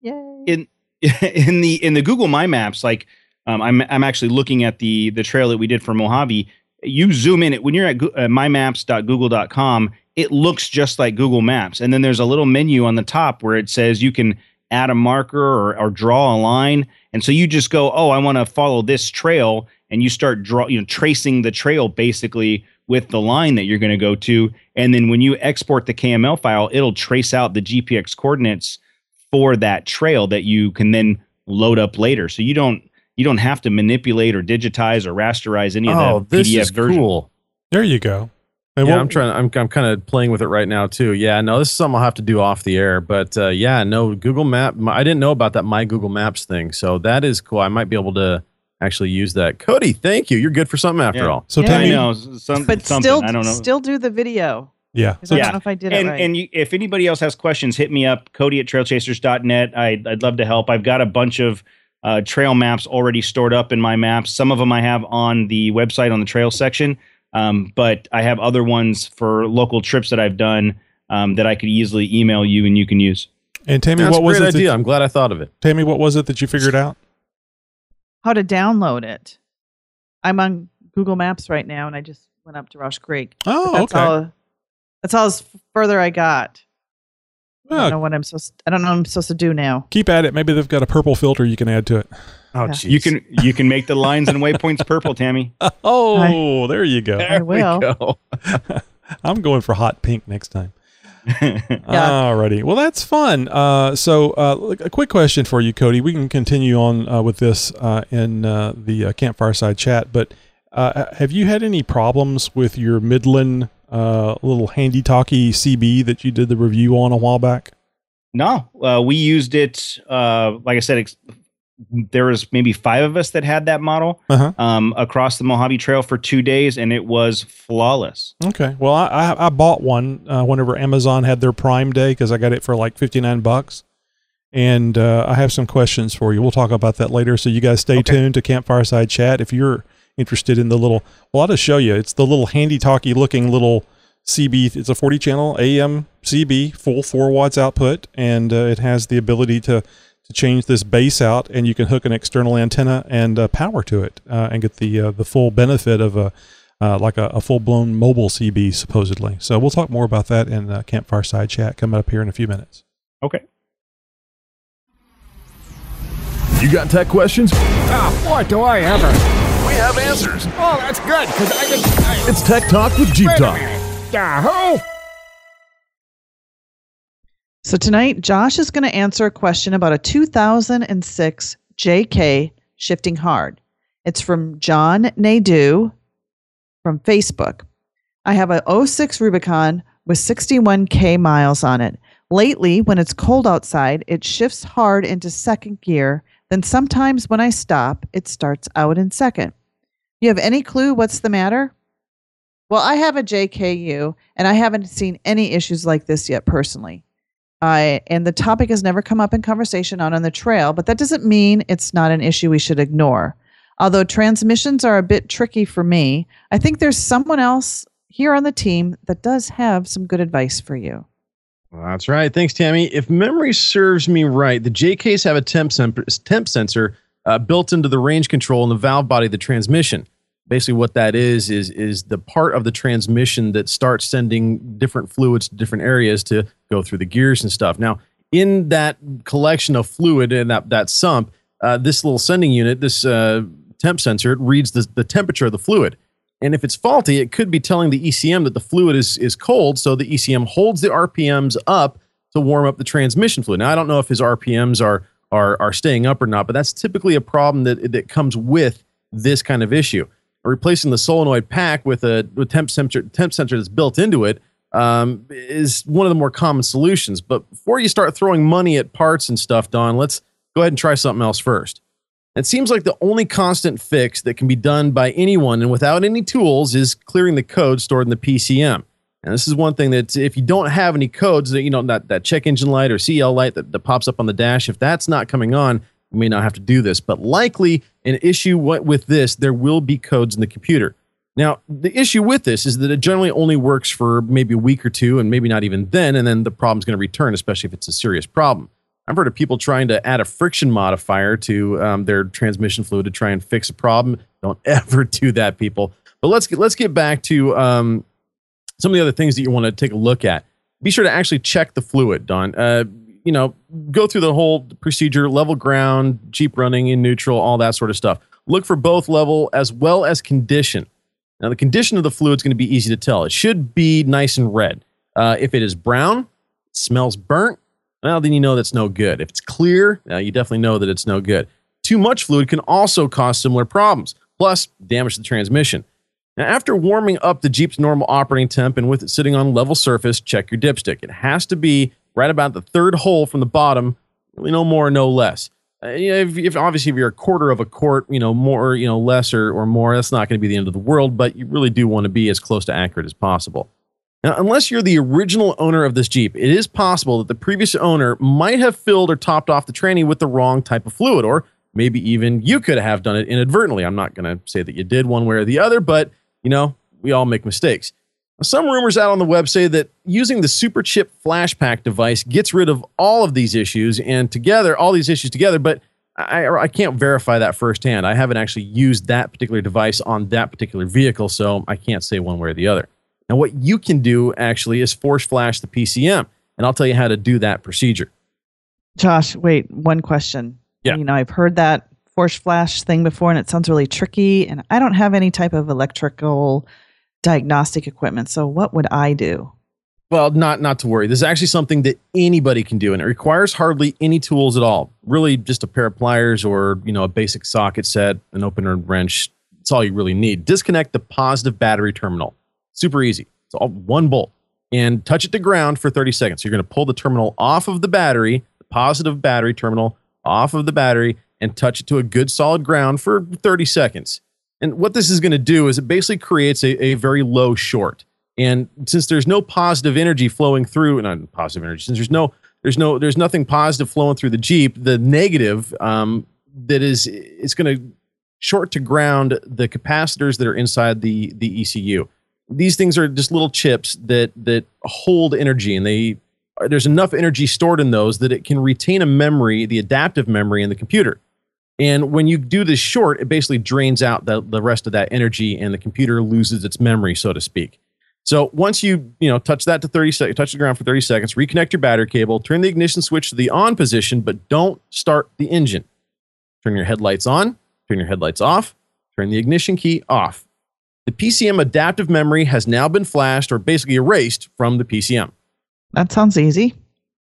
Yay. in in the in the Google My Maps, like um, I'm I'm actually looking at the the trail that we did for Mojave. You zoom in it when you're at uh, mymaps.google.com. It looks just like Google Maps, and then there's a little menu on the top where it says you can add a marker or, or draw a line, and so you just go, oh, I want to follow this trail, and you start draw you know tracing the trail basically with the line that you're going to go to, and then when you export the KML file, it'll trace out the GPX coordinates for that trail that you can then load up later. So you don't you don't have to manipulate or digitize or rasterize any of that. Oh, this PDF is version. cool. There you go. And yeah, what- I'm trying. I'm I'm kind of playing with it right now too. Yeah, no, this is something I'll have to do off the air. But uh, yeah, no, Google Map. my- I didn't know about that My Google Maps thing, so that is cool. I might be able to actually use that. Cody, thank you. You're good for something after Yeah. all. So Yeah, tell I me, know some, but something. still, I don't know. still do the video. Yeah. So I Yeah. don't know if I did and it right. and you, if anybody else has questions, hit me up, Cody at trailchasers.net. I'd, I'd love to help. I've got a bunch of uh, trail maps already stored up in my maps. Some of them I have on the website on the trail section, um, but I have other ones for local trips that I've done um, that I could easily email you and you can use. And Tammy, That's what was great it? idea. That, I'm glad I thought of it. Tammy, what was it that you figured out? How to download it. I'm on Google Maps right now, and I just went up to Rush Creek. Oh, that's okay. All, that's all as further I got. I Oh. don't know what I'm supposed. I don't know what I'm supposed to do now. Keep at it. Maybe they've got a purple filter you can add to it. Oh, Yeah. You can you can make the lines and waypoints purple, Tammy. Oh, there you go. I will. Go. I'm going for hot pink next time. Alrighty. Well, that's fun. Uh, so, uh, a quick question for you, Cody. We can continue on uh, with this uh, in uh, the uh, campfire side chat, but uh, have you had any problems with your Midland uh, little handy talkie CB that you did the review on a while back? No, uh, we used it. Uh, like I said, ex- there was maybe five of us that had that model Uh-huh. um, across the Mojave Trail for two days, and it was flawless. Okay. Well, I I, bought one uh, whenever Amazon had their Prime Day because I got it for like fifty nine bucks, and uh, I have some questions for you. We'll talk about that later. So you guys stay tuned to Campfire Side Chat if you're interested in the little. Well, I'll just show you. It's the little handy talkie looking little CB. It's a forty channel AM CB, full four watts output, and uh, it has the ability to to change this base out, and you can hook an external antenna and uh, power to it, uh, and get the uh, the full benefit of a uh, like a, a full blown mobile CB supposedly. So we'll talk more about that in uh, Campfire Side Chat coming up here in a few minutes. Okay. You got tech questions? Ah, boy, do I ever. We have answers. Oh, that's good, because I just. I, It's Tech Talk with Jeep wait a Talk. minute. Yahoo! So tonight, Josh is going to answer a question about a 2006 JK shifting hard. It's from John Nadeau from Facebook. I have a 06 Rubicon with 61K miles on it. Lately, when it's cold outside, it shifts hard into second gear. Then sometimes when I stop, it starts out in second. You have any clue what's the matter? Well, I have a JKU and I haven't seen any issues like this yet personally. I and the topic has never come up in conversation out on the trail, but that doesn't mean it's not an issue we should ignore. Although transmissions are a bit tricky for me, I think there's someone else here on the team that does have some good advice for you. Well, that's right. Thanks, Tammy. If memory serves me right, the JKs have a temp, sem- temp sensor uh, built into the range control in the valve body of the transmission. Basically, what that is is is the part of the transmission that starts sending different fluids to different areas to go through the gears and stuff. Now, in that collection of fluid in that that sump, uh, this little sending unit, this uh, temp sensor, it reads the, the temperature of the fluid. And if it's faulty, it could be telling the ECM that the fluid is, is cold. So the ECM holds the RPMs up to warm up the transmission fluid. Now, I don't know if his RPMs are, are, are staying up or not, but that's typically a problem that, that comes with this kind of issue. Replacing the solenoid pack with a with temp sensor, temp sensor that's built into it um, is one of the more common solutions. But before you start throwing money at parts and stuff, Don, let's go ahead and try something else first. It seems like the only constant fix that can be done by anyone and without any tools is clearing the code stored in the PCM. And this is one thing that if you don't have any codes that you know that, that check engine light or CL light that, that pops up on the dash, if that's not coming on, may not have to do this. But likely an issue with this, there will be codes in the computer. Now, the issue with this is that it generally only works for maybe a week or two, and maybe not even then, and then the problem's going to return, especially if it's a serious problem. I've heard of people trying to add a friction modifier to um, their transmission fluid to try and fix a problem. Don't ever do that, people. But let's get let's get back to um, some of the other things that you want to take a look at. Be sure to actually check the fluid, Don. Uh, you know, go through the whole procedure: level ground, Jeep running in neutral, all that sort of stuff. Look for both level as well as condition. Now, the condition of the fluid is going to be easy to tell. It should be nice and red. Uh, if it is brown, smells burnt, well, then you know that's no good. If it's clear, uh, you definitely know that it's no good. Too much fluid can also cause similar problems, plus damage the transmission. Now, after warming up the Jeep's normal operating temp and with it sitting on level surface, check your dipstick. It has to be right about the third hole from the bottom, really no more, no less. Uh, if, if obviously if you're a quarter of a quart, you know, more, you know, less or, or more, that's not going to be the end of the world, but you really do want to be as close to accurate as possible. Now, unless you're the original owner of this Jeep, it is possible that the previous owner might have filled or topped off the tranny with the wrong type of fluid, or maybe even you could have done it inadvertently. I'm not going to say that you did one way or the other, but you know, we all make mistakes. Some rumors out on the web say that using the super chip flash pack device gets rid of all of these issues and together, all these issues together, but I, I can't verify that firsthand. I haven't actually used that particular device on that particular vehicle, so I can't say one way or the other. Now, what you can do actually is force flash the PCM, and I'll tell you how to do that procedure. Josh, wait, one question. Yeah. You know, I've heard that force flash thing before and it sounds really tricky and I don't have any type of electrical diagnostic equipment. So what would I do? Well, not not to worry. This is actually something that anybody can do, and it requires hardly any tools at all. Really, just a pair of pliers or you know a basic socket set, an opener wrench. It's all you really need. Disconnect the positive battery terminal. Super easy. It's all one bolt, and touch it to ground for 30 seconds. So You're going to pull the terminal off of the battery, the positive battery terminal off of the battery, and touch it to a good solid ground for 30 seconds. And what this is going to do is it basically creates a, a very low short. And since there's no positive energy flowing through, and not positive energy, since there's no there's no there's nothing positive flowing through the Jeep, the negative um, that is it's going to short to ground the capacitors that are inside the the ECU. These things are just little chips that that hold energy, and they there's enough energy stored in those that it can retain a memory, the adaptive memory in the computer. And when you do this short, it basically drains out the, the rest of that energy, and the computer loses its memory, so to speak. So once you you know touch that to 30 seconds, touch the ground for 30 seconds, reconnect your battery cable, turn the ignition switch to the on position, but don't start the engine. Turn your headlights on, turn your headlights off, turn the ignition key off. The PCM adaptive memory has now been flashed or basically erased from the PCM. That sounds easy.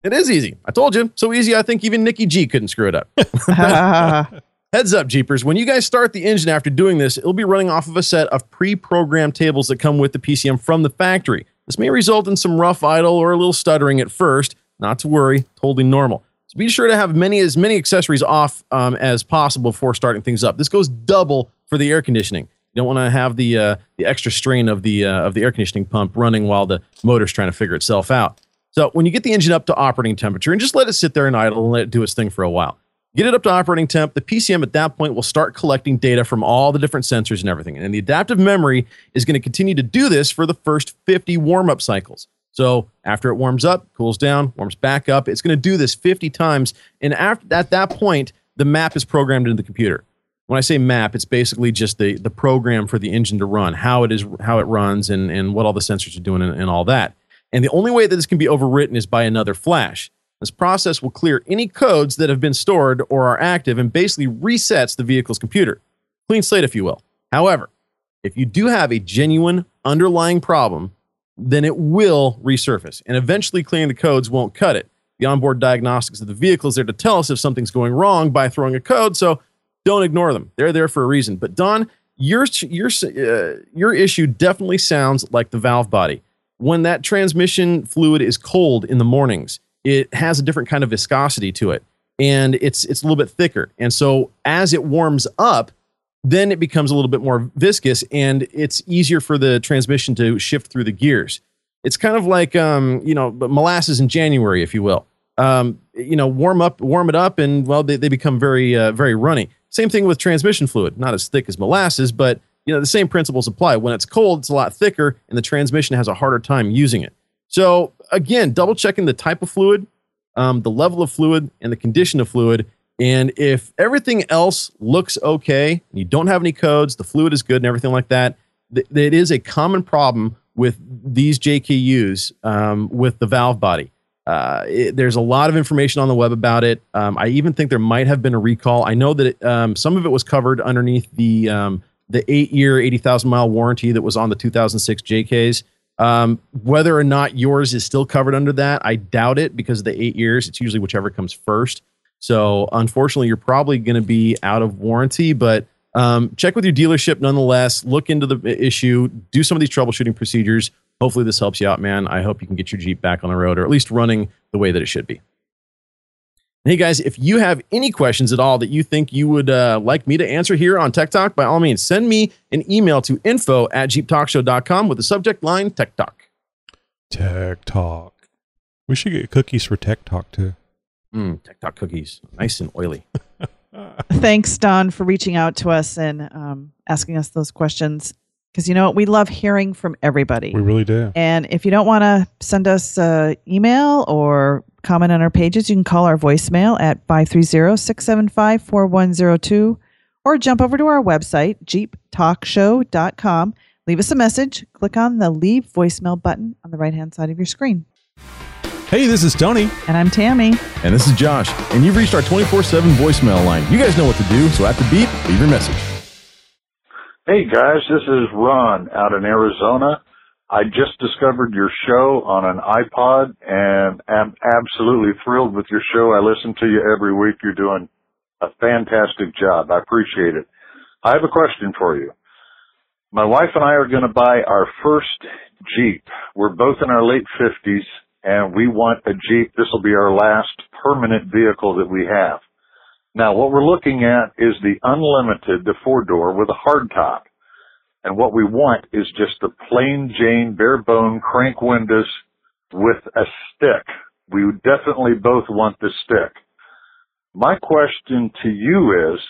It is easy. I told you. So easy, I think even Nicky G couldn't screw it up. Heads up, Jeepers. When you guys start the engine after doing this, it'll be running off of a set of pre programmed tables that come with the PCM from the factory. This may result in some rough idle or a little stuttering at first. Not to worry, totally normal. So be sure to have many as many accessories off um, as possible before starting things up. This goes double for the air conditioning. You don't want to have the uh, the extra strain of the uh, of the air conditioning pump running while the motor's trying to figure itself out. So when you get the engine up to operating temperature and just let it sit there and idle and let it do its thing for a while. Get it up to operating temp. The PCM at that point will start collecting data from all the different sensors and everything. And the adaptive memory is going to continue to do this for the first 50 warm up cycles. So after it warms up, cools down, warms back up, it's going to do this 50 times. And after, at that point, the map is programmed into the computer. When I say map, it's basically just the, the program for the engine to run, how it is, how it runs, and, and what all the sensors are doing, and, and all that. And the only way that this can be overwritten is by another flash. This process will clear any codes that have been stored or are active and basically resets the vehicle's computer. Clean slate, if you will. However, if you do have a genuine underlying problem, then it will resurface, and eventually clearing the codes won't cut it. The onboard diagnostics of the vehicle is there to tell us if something's going wrong by throwing a code, so don't ignore them. They're there for a reason. But Don, your your uh, your issue definitely sounds like the valve body. When that transmission fluid is cold in the mornings, it has a different kind of viscosity to it and it's it's a little bit thicker. And so as it warms up then it becomes a little bit more viscous and it's easier for the transmission to shift through the gears. It's kind of like um, you know molasses in january if you will. Um, you know warm up warm it up and well they, they become very uh, very runny. Same thing with transmission fluid not as thick as molasses but you know the same principles apply when it's cold it's a lot thicker and the transmission has a harder time using it so again, double checking the type of fluid, um, the level of fluid, and the condition of fluid. And if everything else looks okay, you don't have any codes, the fluid is good, and everything like that, th- it is a common problem with these JKUs um, with the valve body. Uh, it, there's a lot of information on the web about it. Um, I even think there might have been a recall. I know that it, um, some of it was covered underneath the um, the eight year, eighty thousand mile warranty that was on the 2006 JKs. Um, whether or not yours is still covered under that, I doubt it because of the eight years. It's usually whichever comes first. So unfortunately, you're probably going to be out of warranty. But um, check with your dealership nonetheless. Look into the issue. Do some of these troubleshooting procedures. Hopefully, this helps you out, man. I hope you can get your Jeep back on the road, or at least running the way that it should be. Hey guys, if you have any questions at all that you think you would uh, like me to answer here on Tech Talk, by all means, send me an email to info at jeeptalkshow.com with the subject line Tech Talk. Tech Talk. We should get cookies for Tech Talk too. Mm, Tech Talk cookies. Nice and oily. Thanks, Don, for reaching out to us and um, asking us those questions. Because you know what? We love hearing from everybody. We really do. And if you don't want to send us an email or comment on our pages, you can call our voicemail at 530 675 4102 or jump over to our website, jeeptalkshow.com. Leave us a message. Click on the leave voicemail button on the right hand side of your screen. Hey, this is Tony. And I'm Tammy. And this is Josh. And you've reached our 24 7 voicemail line. You guys know what to do, so at the beep, leave your message. Hey guys, this is Ron out in Arizona. I just discovered your show on an iPod and am absolutely thrilled with your show. I listen to you every week. You're doing a fantastic job. I appreciate it. I have a question for you. My wife and I are going to buy our first Jeep. We're both in our late 50s and we want a Jeep. This will be our last permanent vehicle that we have. Now, what we're looking at is the unlimited, the four door with a hard top. And what we want is just the plain Jane bare bone crank windows with a stick. We definitely both want the stick. My question to you is,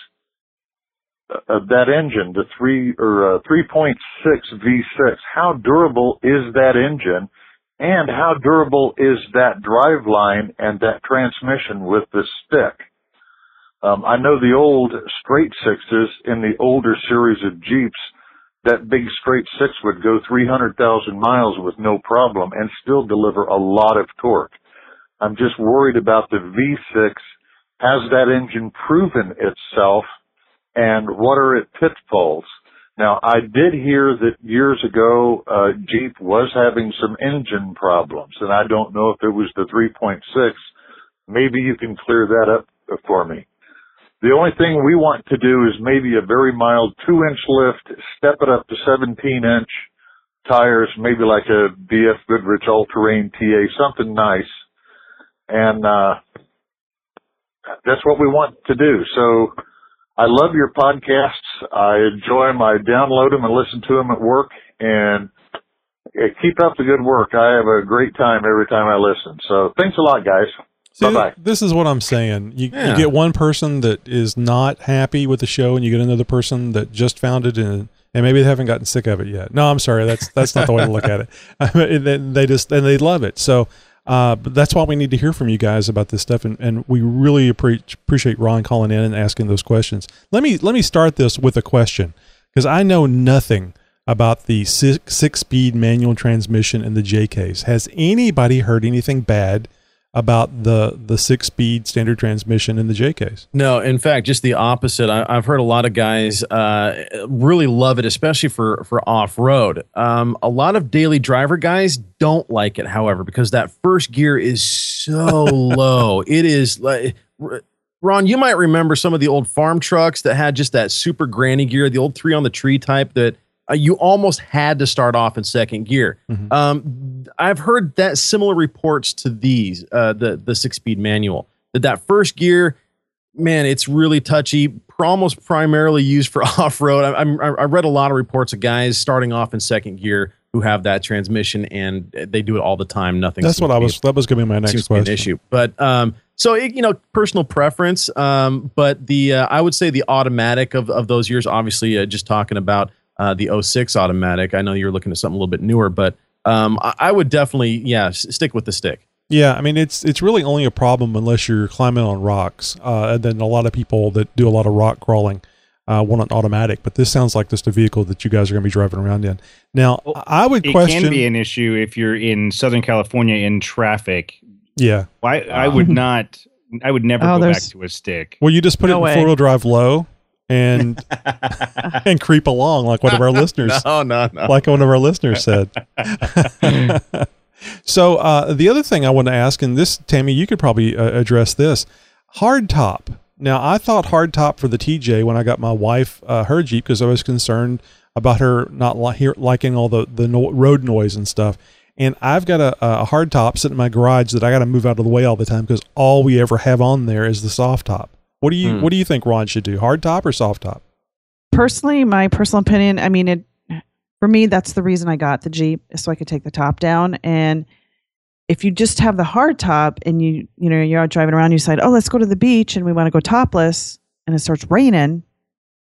uh, that engine, the three or uh, 3.6 V6, how durable is that engine? And how durable is that drive line and that transmission with the stick? Um, I know the old straight sixes in the older series of Jeeps, that big straight six would go 300,000 miles with no problem and still deliver a lot of torque. I'm just worried about the V6. Has that engine proven itself and what are its pitfalls? Now, I did hear that years ago, uh, Jeep was having some engine problems and I don't know if it was the 3.6. Maybe you can clear that up for me. The only thing we want to do is maybe a very mild two inch lift, step it up to 17 inch tires, maybe like a BF Goodrich All Terrain TA, something nice. And, uh, that's what we want to do. So I love your podcasts. I enjoy them. I download them and listen to them at work and keep up the good work. I have a great time every time I listen. So thanks a lot, guys. See, Bye-bye. This is what I'm saying. You, Yeah. you get one person that is not happy with the show, and you get another person that just found it, and and maybe they haven't gotten sick of it yet. No, I'm sorry. That's that's not the way to look at it. I mean, they, they just and they love it. So. Uh, that's why we need to hear from you guys about this stuff, and, and we really appre- appreciate Ron calling in and asking those questions. Let me let me start this with a question because I know nothing about the six, six speed manual transmission in the JKs. Has anybody heard anything bad about the the six speed standard transmission in the JKs? No, in fact, just the opposite. I, I've heard a lot of guys uh, really love it, especially for for off road. Um, a lot of daily driver guys don't like it, however, because that first gear is so low. It is like. Ron, you might remember some of the old farm trucks that had just that super granny gear, the old three on the tree type that uh, you almost had to start off in second gear. Um, I've heard that similar reports to these, uh, the the six speed manual. That that first gear, man, it's really touchy. Almost primarily used for off road. I, I, I read a lot of reports of guys starting off in second gear who have that transmission and they do it all the time. Nothing. That's what I be- was. That was going to be my next be question. an issue. But um, so it, you know, personal preference. Um, but the uh, I would say the automatic of of those years. Obviously, uh, just talking about uh, the 06 automatic. I know you're looking at something a little bit newer, but um, I, I would definitely yeah s- stick with the stick. Yeah, I mean it's it's really only a problem unless you're climbing on rocks, uh, and then a lot of people that do a lot of rock crawling uh, want an automatic. But this sounds like just a vehicle that you guys are going to be driving around in. Now, I would It question. can be an issue if you're in Southern California in traffic. yeah, I, I would not. I would never Oh, go back to a stick. well, you just put No it in four wheel drive low and and creep along like one of our listeners. No, no, no. like one of our listeners said. so uh, the other thing I want to ask, and this Tammy, you could probably uh, address this hard top. Now I thought hard top for the TJ when I got my wife uh, her Jeep because I was concerned about her not li- liking all the the no- road noise and stuff. And I've got a, a hard top sitting in my garage that I got to move out of the way all the time because all we ever have on there is the soft top. What do you Hmm. What do you think Ron should do? Hard top or soft top? Personally, my personal opinion, I mean, it for me, that's the reason I got the Jeep, so I could take the top down. And if you just have the hard top and you, you know, you're out driving around, you decide, oh, let's go to the beach and we want to go topless and it starts raining,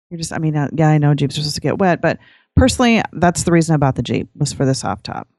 you're just, I mean, uh, yeah, I know Jeeps are supposed to get wet, but personally, that's the reason I bought the Jeep was for the soft top.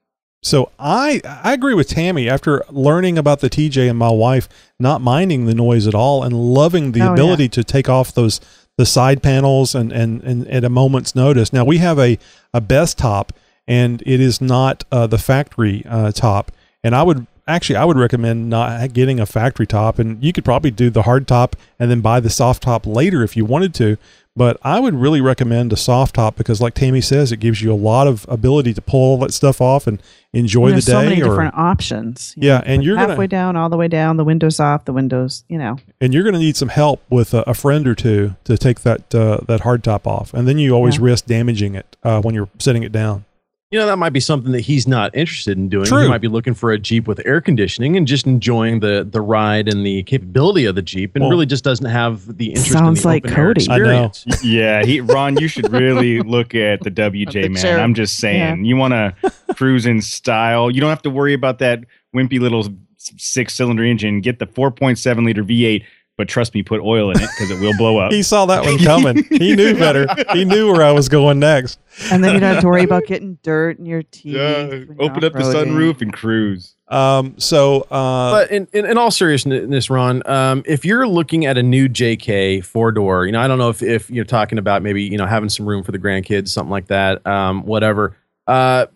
So I I agree with Tammy after learning about the TJ and my wife not minding the noise at all and loving the Oh, yeah. ability to take off those the side panels and, and and at a moment's notice. Now we have a a Bestop and it is not uh, the factory uh, top. And I would actually I would recommend not getting a factory top and you could probably do the hard top and then buy the soft top later if you wanted to. But I would really recommend a soft top because, like Tammy says, it gives you a lot of ability to pull all that stuff off and enjoy And the there's day. so many or- different options. Yeah, know, and you're halfway gonna down, all the way down, the windows off, the windows, you know. and you're going to need some help with a, a friend or two to take that uh, that hard top off, and then you always Yeah. risk damaging it uh, when you're setting it down. You know, that might be something that he's not interested in doing. True. He might be looking for a Jeep with air conditioning and just enjoying the the ride and the capability of the Jeep and Well- really just doesn't have the interest Sounds in the like open air Cody. I know. yeah, he Ron, you should really look at the WJ The man. chair. I'm just saying, you want to cruise in style. You don't have to worry about that wimpy little six cylinder engine. Get the 4.7 liter V8, but trust me, put oil in it because it will blow up. He saw that one coming. he knew better. He knew where I was going next. And then you don't have to worry about getting dirt in your teeth. Yeah, open up the sunroof and cruise. Um, so, uh, But in, in, in all seriousness, Ron, um, if you're looking at a new JK four door, you know, I don't know if, if you're talking about maybe, you know, having some room for the grandkids, something like that, um, whatever. Uh,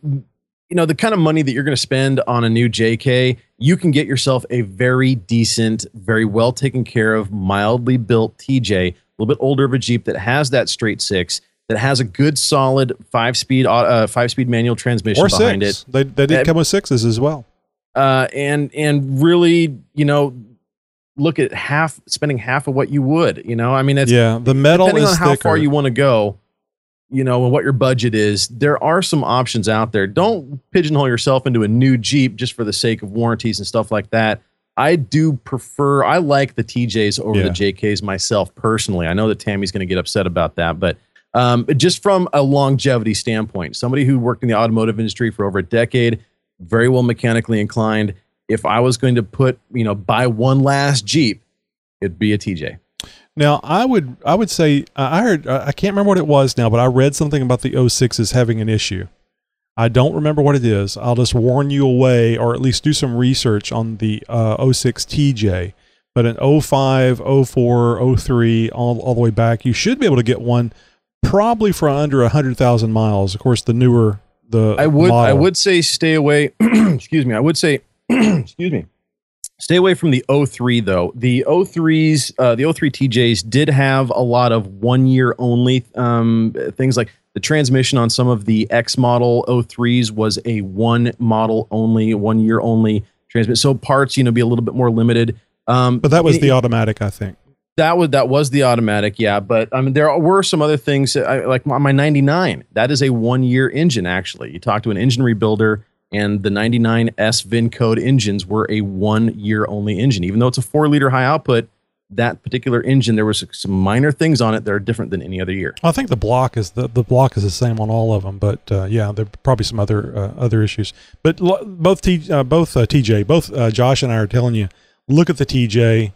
you know, the kind of money that you're going to spend on a new JK, you can get yourself a very decent, very well taken care of, mildly built TJ, a little bit older of a Jeep that has that straight six, that has a good solid five speed, uh, five speed manual transmission or behind six. it They they did Uh, come with sixes as well. uh, and and really, you know, look at half spending half of what you would. You know, I mean, it's Yeah, the metal depending is on how thicker. far you want to go. You know, and what your budget is. There are some options out there. Don't pigeonhole yourself into a new Jeep just for the sake of warranties and stuff like that. I do prefer. I like the TJs over Yeah. the JKs myself personally. I know that Tammy's going to get upset about that, but um, just from a longevity standpoint, somebody who worked in the automotive industry for over a decade, very well mechanically inclined. If I was going to put, you know, buy one last Jeep, it'd be a TJ. Now, I would I would say I heard I can't remember what it was now, but I read something about the 06s having an issue. I don't remember what it is. I'll just warn you away, or at least do some research on the uh, 06 TJ. But an 05, 04, 03, all, all the way back, you should be able to get one probably for under 100,000 miles. Of course, the newer the I would I would say stay away. excuse me. I would say excuse me. Stay away from the 03 though. The 03s, uh, the 03 TJs did have a lot of one year only um, things like the transmission on some of the X model 03s was a one model only, one year only transmission. So parts, you know, be a little bit more limited. Um, But that was it- the automatic, I think. that was that was the automatic, yeah. But I mean, there were some other things I, like my, my 99. That is a one year engine. Actually, you talk to an engine rebuilder, and the 99S VIN code engines were a one year only engine. Even though it's a four liter high output, that particular engine there was some minor things on it that are different than any other year. I think the block is the, the block is the same on all of them, but uh, yeah, there are probably some other uh, other issues. But both T, uh, both uh, TJ, both uh, Josh and I are telling you, look at the TJ.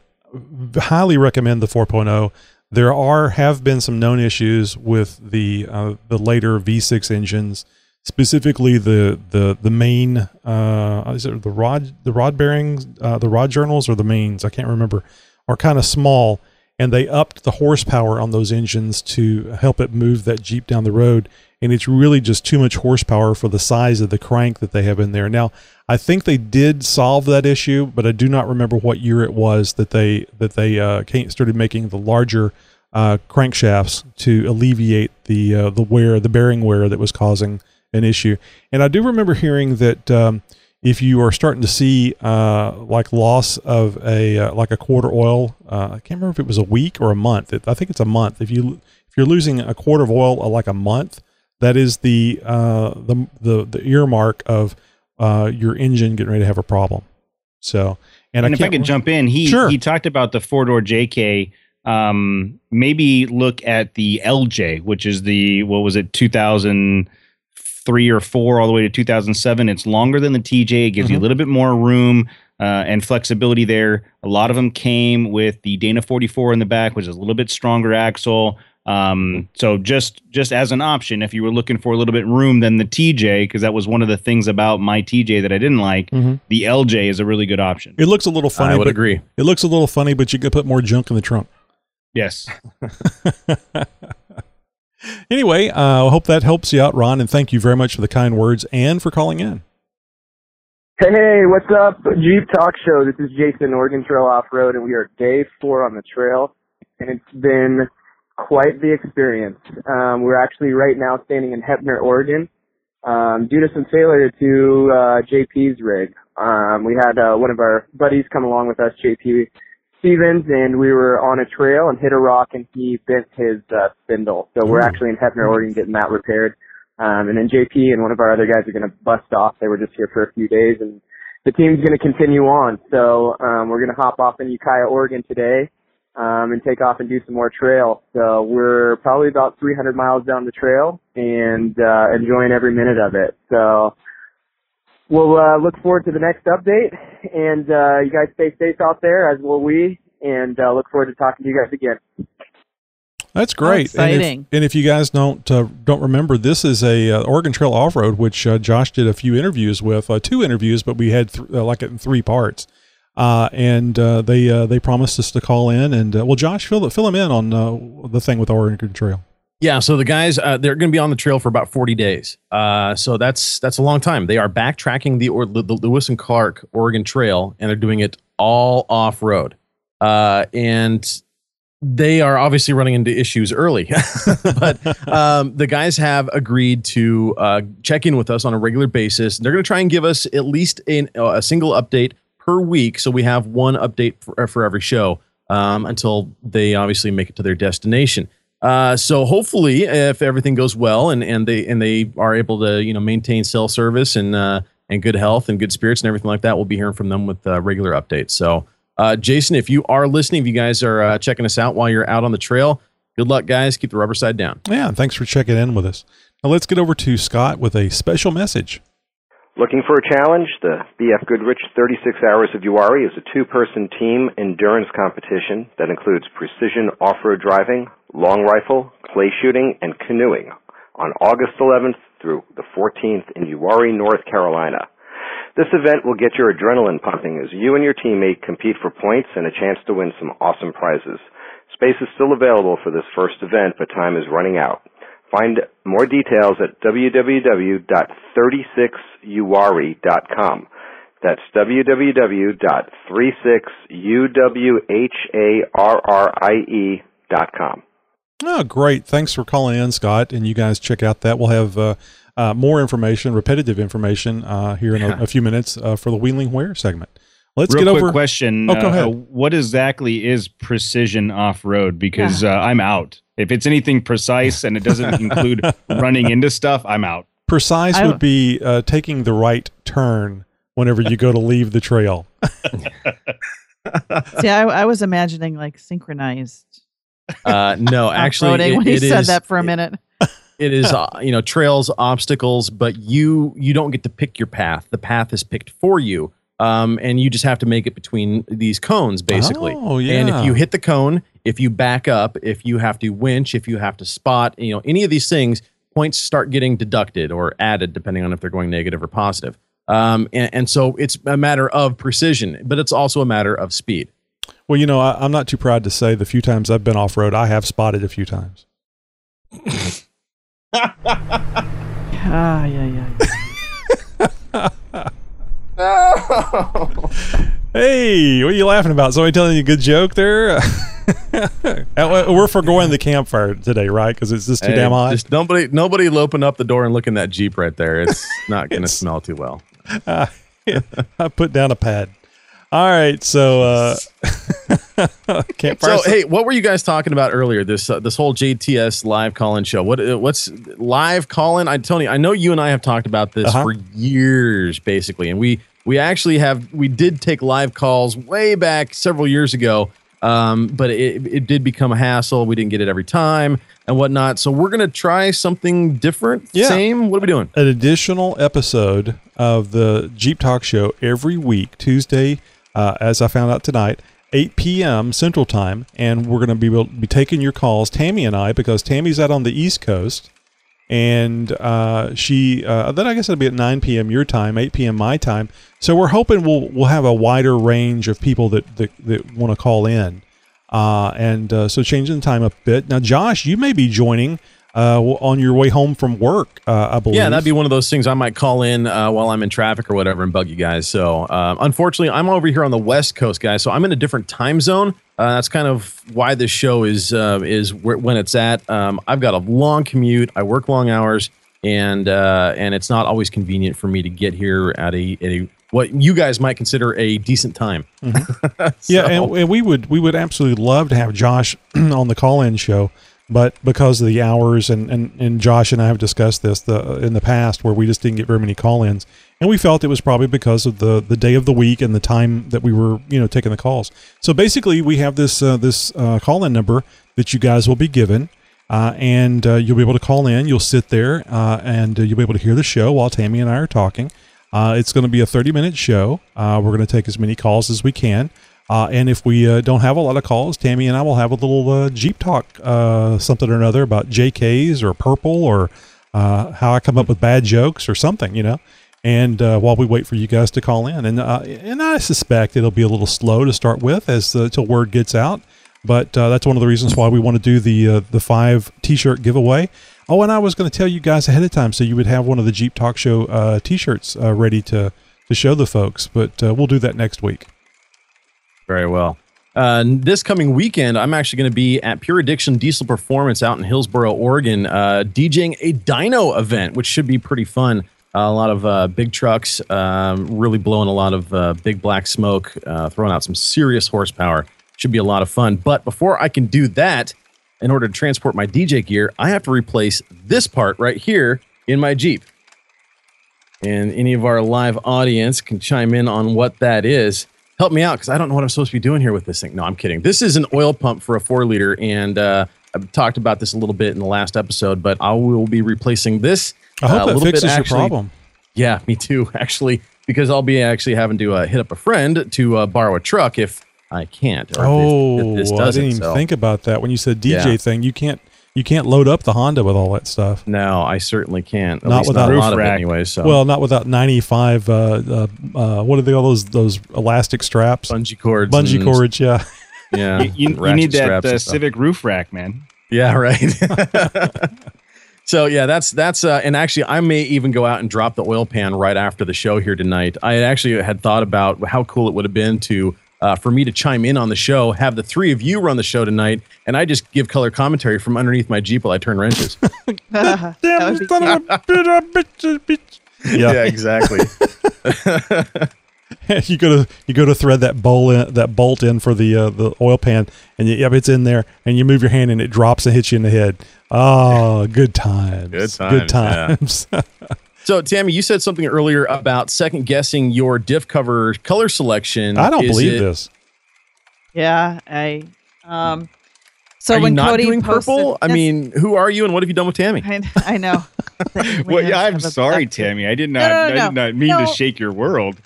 Highly recommend the 4.0. There are have been some known issues with the uh, the later V6 engines, specifically the the the main uh, is it the rod the rod bearings uh, the rod journals or the mains I can't remember are kind of small and they upped the horsepower on those engines to help it move that Jeep down the road. And it's really just too much horsepower for the size of the crank that they have in there. Now, I think they did solve that issue, but I do not remember what year it was that they that they uh, started making the larger uh, crankshafts to alleviate the uh, the wear, the bearing wear that was causing an issue. And I do remember hearing that um, if you are starting to see uh, like loss of a uh, like a quarter oil, uh, I can't remember if it was a week or a month. It, I think it's a month. If you if you're losing a quarter of oil uh, like a month, that is the uh, the the the earmark of uh, your engine getting ready to have a problem. So, and, And, I if I could jump in, he Sure. he talked about the four door JK. Um, maybe look at the LJ, which is the what was it, 2003 2003 or four, all the way to 2007. It's longer than the TJ. It gives you a Mhm. little bit more room uh, and flexibility there. A lot of them came with the Dana 44 in the back, which is a little bit stronger axle. Um, so just just as an option, if you were looking for a little bit room than the TJ, because that was one of the things about my TJ that I didn't like, Mhm. the LJ is a really good option. It looks a little funny. I would but agree. It looks a little funny, but you could put more junk in the trunk. Yes. Anyway, uh, I hope that helps you out, Ron, and thank you very much for the kind words and for calling in. Hey, what's up? Jeep Talk Show. This is Jason, Oregon Trail Off Road, and we are day four on the trail, and it's been quite the experience. Um, we're actually right now standing in Heppner, Oregon, um, due to some failure to uh, JP's rig. Um, we had uh, one of our buddies come along with us, JP Stevens, and we were on a trail and hit a rock, and he bent his uh, spindle. So we're Ooh. actually in Heppner, Oregon, getting that repaired. Um, and then JP and one of our other guys are going to bust off. They were just here for a few days, and the team's going to continue on. So um, we're going to hop off in Ukiah, Oregon today, um, and take off and do some more trail. So we're probably about 300 miles down the trail and uh, enjoying every minute of it. So we'll uh, look forward to the next update, and uh, you guys stay safe out there, as will we. And uh, look forward to talking to you guys again. That's great. And if- exciting. And if, you guys don't uh, don't remember, this is a uh, Oregon Trail off road, which uh, Josh did a few interviews with, uh, two interviews, but we had th- uh, like it in three parts. Uh, and uh, they uh, they promised us to call in, and uh, well, Josh, fill fill them in on uh, the thing with Oregon Trail. Yeah, so the guys uh, they're going to be on the trail for about 40 days. Uh, so that's that's a long time. They are backtracking the or the, Lewis and Clark Oregon Trail, and they're doing it all off road. Uh, and they are obviously running into issues early, but um, the guys have agreed to uh, check in with us on a regular basis. They're going to try and give us at least an, uh, a single update per week, so we have one update for, for every show um, until they obviously make it to their destination. Uh, so hopefully, if everything goes well and, and they and they are able to you know maintain cell service and uh, and good health and good spirits and everything like that, we'll be hearing from them with uh, regular updates. So, uh, Jason, if you are listening, if you guys are uh, checking us out while you're out on the trail, good luck, guys. Keep the rubber side down. Yeah, and thanks for checking in with us. Now let's get over to Scott with a special message. Looking for a challenge? The BF Goodrich 36 Hours of Uwharrie is a two-person team endurance competition that includes precision off-road driving, long rifle, clay shooting, and canoeing on August 11th through the 14th in Uwharrie, North Carolina. This event will get your adrenaline pumping as you and your teammate compete for points and a chance to win some awesome prizes. Space is still available for this first event, but time is running out. Find more details at www.36uwharrie.com. That's www.36uwharrie.com. Oh, great. Thanks for calling in, Scott. And you guys check out that. We'll have uh, uh, more information, repetitive information, uh, here in a, a few minutes uh, for the Wheeling Where segment. Let's Real get quick over. question. Oh, go uh, ahead. uh, what exactly is precision off road? Because uh, I'm out. If it's anything precise and it doesn't include running into stuff, I'm out. Precise I- would be uh, taking the right turn whenever you go to leave the trail. See, I, I was imagining like synchronized Uh, no, actually, off-roading it- when he it said is- that for a minute. it is uh, you know trails obstacles but you you don't get to pick your path the path is picked for you um, and you just have to make it between these cones basically Oh, yeah. and if you hit the cone if you back up if you have to winch if you have to spot you know any of these things points start getting deducted or added depending on if they're going negative or positive um, and, and so it's a matter of precision but it's also a matter of speed Well, you know, I, I'm not too proud to say the few times I've been off road, I have spotted a few times. Ah, yeah, yeah. Hey, what are you laughing about? Somebody telling you a good joke there? Uh, We're foregoing the campfire today, right? Because it's just too Hey, damn hot. just nobody nobody will open up the door and look in that jeep right there it's not going to smell too well Uh, I put down a pad. All right, so uh, campfire. So hey, what were you guys talking about earlier? This uh, this whole JTS live call-in show. What uh, what's live call-in? I Tony, I know you and I have talked about this Uh-huh. for years, basically, and we we actually have we did take live calls way back several years ago. Um, but it, it did become a hassle. We didn't get it every time and whatnot. So we're gonna try something different. Yeah. Same. What are we doing? An additional episode of the Jeep Talk Show every week, Tuesday, uh, as I found out tonight, 8 p.m. Central Time, and we're going to be be taking your calls, Tammy and I, because Tammy's out on the East Coast, and uh, she uh, then I guess it'll be at 9 p.m. your time, 8 p.m. my time. So we're hoping we'll we'll have a wider range of people that that, that want to call in, uh, and uh, so changing the time a bit. Now, Josh, you may be joining uh, on your way home from work, uh, I believe. Yeah, that'd be one of those things I might call in uh, while I'm in traffic or whatever and bug you guys. So, uh, unfortunately, I'm over here on the West Coast, guys. So I'm in a different time zone. Uh, that's kind of why this show is uh, is where, when it's at. Um, I've got a long commute. I work long hours, and uh, and it's not always convenient for me to get here at a, at a what you guys might consider a decent time. Yeah, So- and, and we would we would absolutely love to have Josh on the call in show, but because of the hours and, and, and Josh and I have discussed this the in the past where we just didn't get very many call ins, and we felt it was probably because of the the day of the week and the time that we were you know taking the calls. So basically, we have this uh, this uh, call in number that you guys will be given. Uh, and uh, you'll be able to call in. You'll sit there, uh, and uh, you'll be able to hear the show while Tammy and I are talking. It's going to be a 30 minute show. We're going to take as many calls as we can. Uh, and if we uh, don't have a lot of calls, Tammy and I will have a little uh, Jeep talk, uh, something or another about JKs or purple or uh, how I come up with bad jokes or something, you know. And uh, while we wait for you guys to call in, and and I suspect it'll be a little slow to start with as till word gets out. But that's one of the reasons why we want to do the the five T-shirt giveaway. Oh, and I was going to tell you guys ahead of time so you would have one of the Jeep Talk Show T-shirts ready to to show the folks. But we'll do that next week. Very well. Uh, this coming weekend, I'm actually going to be at Pure Addiction Diesel Performance out in Hillsboro, Oregon, uh, DJing a dyno event, which should be pretty fun. Uh, a lot of uh, big trucks, um, really blowing a lot of uh, big black smoke, uh, throwing out some serious horsepower. Should be a lot of fun. But before I can do that, in order to transport my DJ gear, I have to replace this part right here in my Jeep. And any of our live audience can chime in on what that is. Help me out because I don't know what I'm supposed to be doing here with this thing. No, I'm kidding. This is an oil pump for a four liter, and uh, I've talked about this a little bit in the last episode, but I will be replacing this. I hope uh, that fixes bit your problem. Yeah, me too, actually, because I'll be actually having to uh, hit up a friend to uh, borrow a truck if I can't. Or if- Oh, if this I doesn't. didn't even so- think about that when you said DJ Yeah. thing. You can't you can't load up the Honda with all that stuff. No, I certainly can't. At not least without not a lot of it anyway. So well, not without ninety five. Uh, uh, uh, what are they all those those elastic straps? Bungee cords. Bungee and- cords. Yeah. Yeah, You, you, you need that uh. Civic roof rack, man. Yeah, right. so yeah, that's that's uh, and actually I may even go out and drop the oil pan right after the show here tonight. I actually had thought about how cool it would have been to uh, for me to chime in on the show, have the three of you run the show tonight, and I just give color commentary from underneath my Jeep while I turn wrenches. Damn son of a bitch, bitch. yeah. Yeah. exactly. you go to you go to thread that bowl in, that bolt in for the uh, the oil pan, and you, yep, it's in there, and you move your hand and it drops and hits you in the head. Oh, good times. Good Good times, times. So Tammy, you said something earlier about second guessing your diff cover color selection. I don't Is believe it- this. Yeah, I. Um, so Are you when not Cody doing posted- purple? I mean, who are you and what have you done with Tammy? I, I know. Well, yeah, I'm sorry, back- Tammy. I did not. no, I no. did not mean No. to shake your world.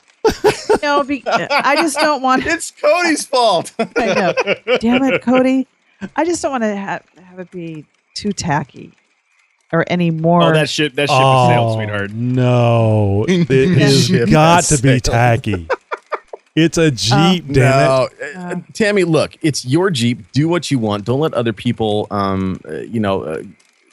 No, be, I just don't want. It's Cody's fault. I know. Damn it, Cody. I just don't want to have, have it be too tacky or any more. Oh, that ship, that ship oh, is sailed, sweetheart. No, it has got to be tacky. It's a Jeep, damn no, it. uh, Tammy, look, it's your Jeep. Do what you want. Don't let other people, um, uh, you know, uh,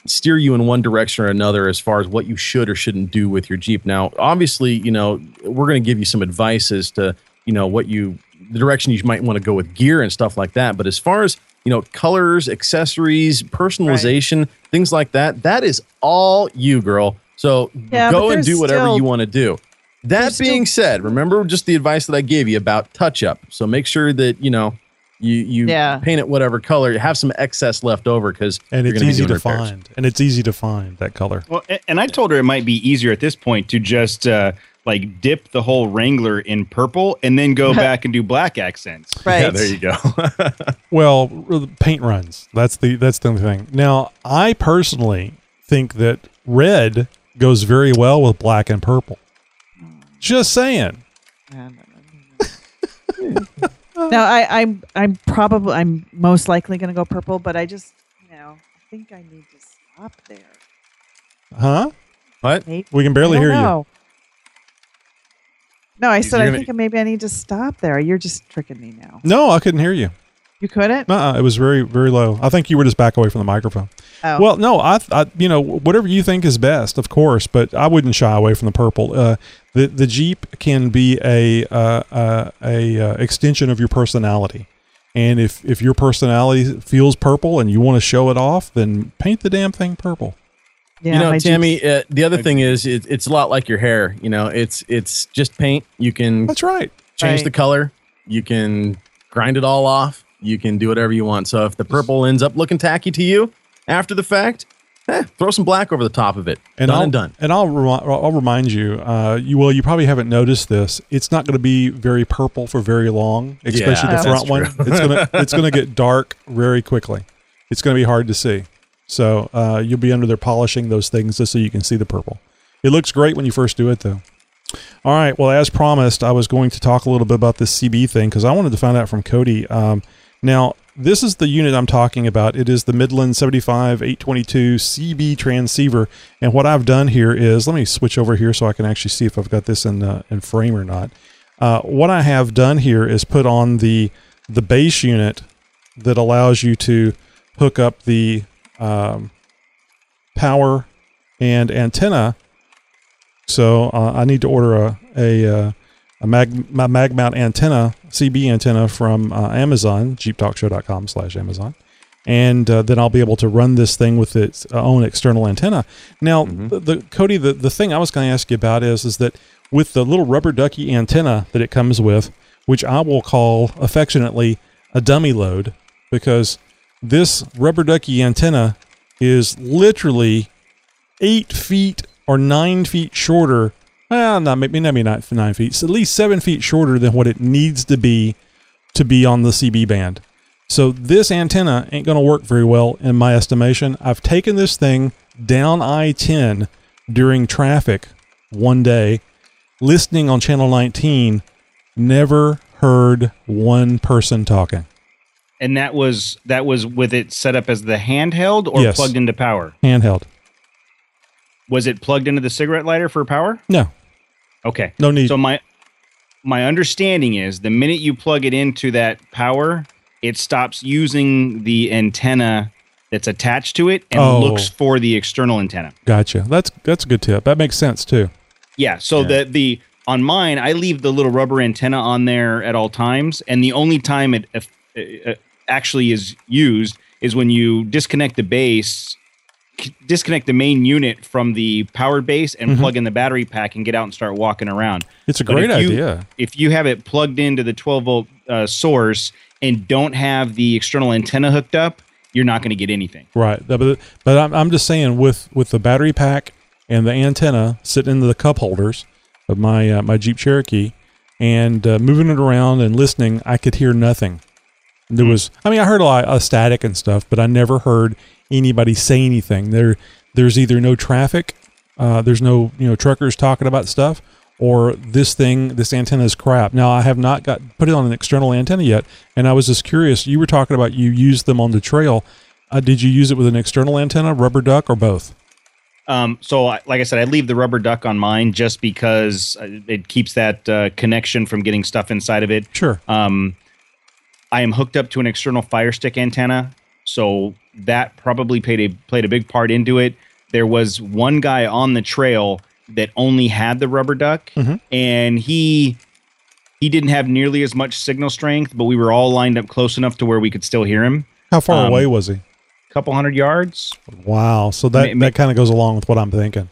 steer you in one direction or another as far as what you should or shouldn't do with your Jeep. Now, obviously, you know, we're going to give you some advice as to, you know, what you, the direction you might want to go with gear and stuff like that. But as far as, you know, colors, accessories, personalization, things like that, that is all you, girl. So Yeah, go and do whatever still- you want to do. That being said, remember just the advice that I gave you about touch up. So make sure that you know you you Yeah. paint it whatever color. You have some excess left over because And you're it's gonna be easy to repairs. find. And it's easy to find that color. Well, and I told her it might be easier at this point to just uh, like dip the whole Wrangler in purple and then go back and do black accents. Right. Yeah, there you go. Well, paint runs. That's the that's the only thing. Now, I personally think that red goes very well with black and purple. Just saying. No, I, I'm I'm probably I'm most likely going to go purple, but I just you know I think I need to stop there. Huh? What? Maybe- We can barely I don't hear you. know. No, I said I think maybe I need to stop there. You're just tricking me now. No, I couldn't hear you. You couldn't? Uh-uh, it was very very low. I think you were just back away from the microphone. Oh. Well, no, I, I you know whatever you think is best, of course, but I wouldn't shy away from the purple. Uh, the the Jeep can be a uh, uh, a uh, extension of your personality, and if if your personality feels purple and you want to show it off, then paint the damn thing purple. Yeah, you know, Tammy. Uh, the other thing is, it, it's a lot like your hair. You know, it's it's just paint. You can. That's right. Change Right. the color. You can grind it all off. You can do whatever you want. So if the purple ends up looking tacky to you after the fact, eh, throw some black over the top of it. And done I'll, and done. And I'll remi- I'll remind you. Uh, you well, you probably haven't noticed this. It's not going to be very purple for very long, especially Yeah, the front one. It's gonna it's gonna get dark very quickly. It's going to be hard to see. So uh, you'll be under there polishing those things just so you can see the purple. It looks great when you first do it, though. All right. Well, as promised, I was going to talk a little bit about this CB thing because I wanted to find out from Cody. Um, now, this is the unit I'm talking about. It is the Midland 75 822 CB transceiver. And what I've done here is let me switch over here so I can actually see if I've got this in uh, in frame or not. Uh, what I have done here is put on the the base unit that allows you to hook up the um, power and antenna. So uh, I need to order a a, uh, a mag, my mag mount antenna, CB antenna from uh, Amazon, jeeptalkshow.com slash Amazon. And uh, then I'll be able to run this thing with its own external antenna. Now, the, the Cody, the, the thing I was going to ask you about is is that with the little rubber ducky antenna that it comes with, which I will call affectionately a dummy load, because this rubber ducky antenna is literally eight feet or nine feet shorter. Well, not maybe maybe not nine feet. It's at least seven feet shorter than what it needs to be to be on the CB band. So this antenna ain't going to work very well in my estimation. I've taken this thing down I-10 during traffic one day, listening on channel 19, never heard one person talking. And that was that was with it set up as the handheld or Yes. plugged into power. Handheld. Was it plugged into the cigarette lighter for power? No. Okay. No need. So my my understanding is the minute you plug it into that power, it stops using the antenna that's attached to it and Oh. looks for the external antenna. Gotcha. That's that's a good tip. That makes sense too. Yeah. So the the on mine, I leave the little rubber antenna on there at all times, and the only time it uh, uh, actually is used is when you disconnect the base, disconnect the main unit from the powered base, and Mhm. plug in the battery pack and get out and start walking around. It's a But great if you- idea. If you have it plugged into the 12 volt uh, source and don't have the external antenna hooked up, you're not going to get anything. Right. But, but I'm, I'm just saying with, with the battery pack and the antenna sitting into the cup holders of my uh, my Jeep Cherokee and uh, moving it around and listening, I could hear nothing. There was, I mean, I heard a lot of static and stuff, but I never heard anybody say anything. There, there's either no traffic, uh, there's no you know truckers talking about stuff, or this thing, this antenna is crap. Now I have not got put it on an external antenna yet, and I was just curious. You were talking about you used them on the trail. Uh, did you use it with an external antenna, rubber duck, or both? Um, so, I, like I said, I leave the rubber duck on mine just because uh, it keeps that uh, connection from getting stuff inside of it. Sure. Um, I am hooked up to an external Firestik antenna, so that probably played a played a big part into it. There was one guy on the trail that only had the rubber duck, Mhm. and he he didn't have nearly as much signal strength, but we were all lined up close enough to where we could still hear him. How far Um, away was he? A couple hundred yards. Wow. So that, ma- that kind of goes along with what I'm thinking.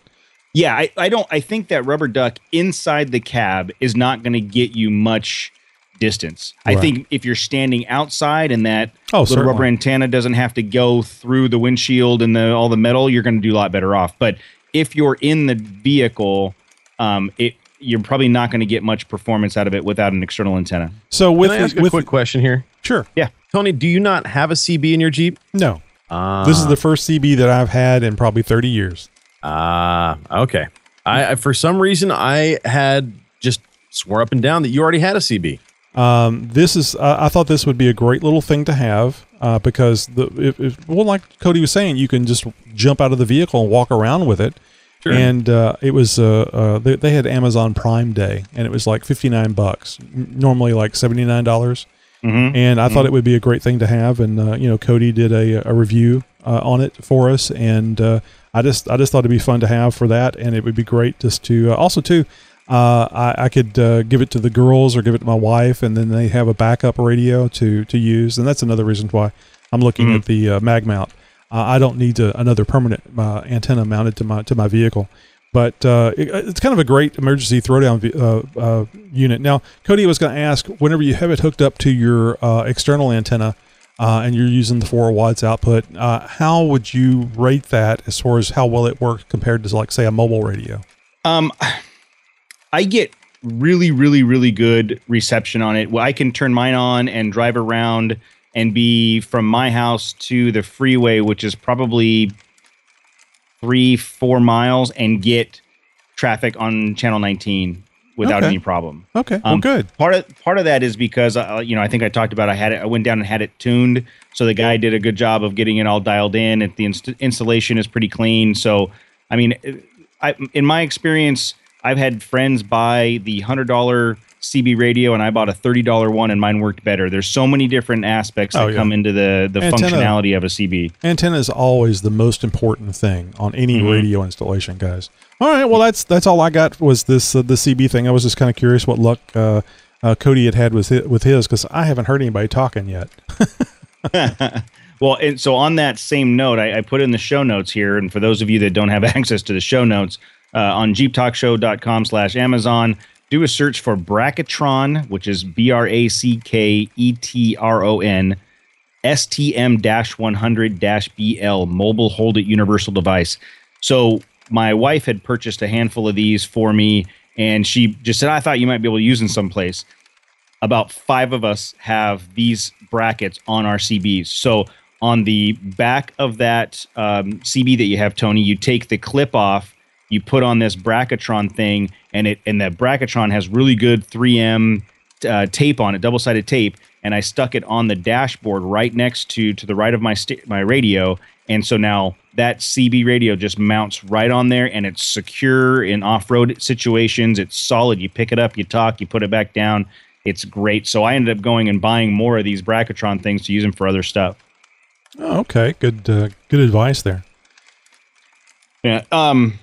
Yeah, I, I don't. I think that rubber duck inside the cab is not going to get you much distance. I think if you're standing outside and that Oh, little rubber antenna doesn't have to go through the windshield and the all the metal, you're going to do a lot better off. But if you're in the vehicle, um, it you're probably not going to get much performance out of it without an external antenna. So with Can I ask the- a with quick question here? Sure. Yeah. Tony, do you not have a CB in your Jeep? No. Ah. This is the first CB that I've had in probably 30 years. Ah, okay. I I- for some reason I had just swore up and down that you already had a CB. Um, this is uh, I thought this would be a great little thing to have uh, because the if, if, well, like Cody was saying, you can just jump out of the vehicle and walk around with it. Sure. And uh, it was uh, uh, they, they had Amazon Prime Day, and it was like fifty nine bucks, normally like seventy nine dollars. Mhm. And I thought Mhm. it would be a great thing to have, and uh, you know, Cody did a, a review uh, on it for us, and uh, I just I just thought it'd be fun to have for that, and it would be great just to uh, also too. Uh, I, I could uh, give it to the girls or give it to my wife, and then they have a backup radio to to use, and that's another reason why I'm looking Mhm. at the uh, mag mount. Uh, I don't need to, another permanent uh, antenna mounted to my to my vehicle, but uh, it, it's kind of a great emergency throwdown uh, uh, unit. Now, Cody was going to ask, whenever you have it hooked up to your uh, external antenna uh, and you're using the four watts output, uh, how would you rate that as far as how well it works compared to, like, say, a mobile radio? Um, I get really, really, really good reception on it. Well, I can turn mine on and drive around and be from my house to the freeway, which is probably three, four miles, and get traffic on channel 19 without Okay. any problem. Okay, well, Um, good. Part of part of that is because uh, you know I think I talked about I had it. I went down and had it tuned, so the guy did a good job of getting it all dialed in. And the inst- installation is pretty clean. So I mean, I, in my experience, I've had friends buy the hundred dollar CB radio, and I bought a thirty dollar one, and mine worked better. There's so many different aspects that Oh, yeah. come into the the Antenna. functionality of a CB. Antenna is always the most important thing on any Mhm. radio installation, guys. All right, well that's that's all I got was this uh, the CB thing. I was just kind of curious what luck uh, uh, Cody had had with it, with his because I haven't heard anybody talking yet. well, and so on that same note, I, I put in the show notes here, and for those of you that don't have access to the show notes, uh, on jeeptalkshow.com slash Amazon, do a search for Bracketron, which is B R A C K E T R O N STM 100 BL mobile hold it universal device. So my wife had purchased a handful of these for me, and she just said, I thought you might be able to use them someplace about five of us have these brackets on our CBs. So on the back of that um, CB that you have, Tony, you take the clip off, you put on this bracketron thing, and it and that bracketron has really good 3M uh, tape on it, double sided tape, and I stuck it on the dashboard right next to to the right of my sta- my radio, and so now that CB radio just mounts right on there, and it's secure in off road situations. It's solid. You pick it up, you talk, you put it back down. It's great. So I ended up going and buying more of these bracketron things to use them for other stuff. Oh, okay, good uh, good advice there. Yeah. Um,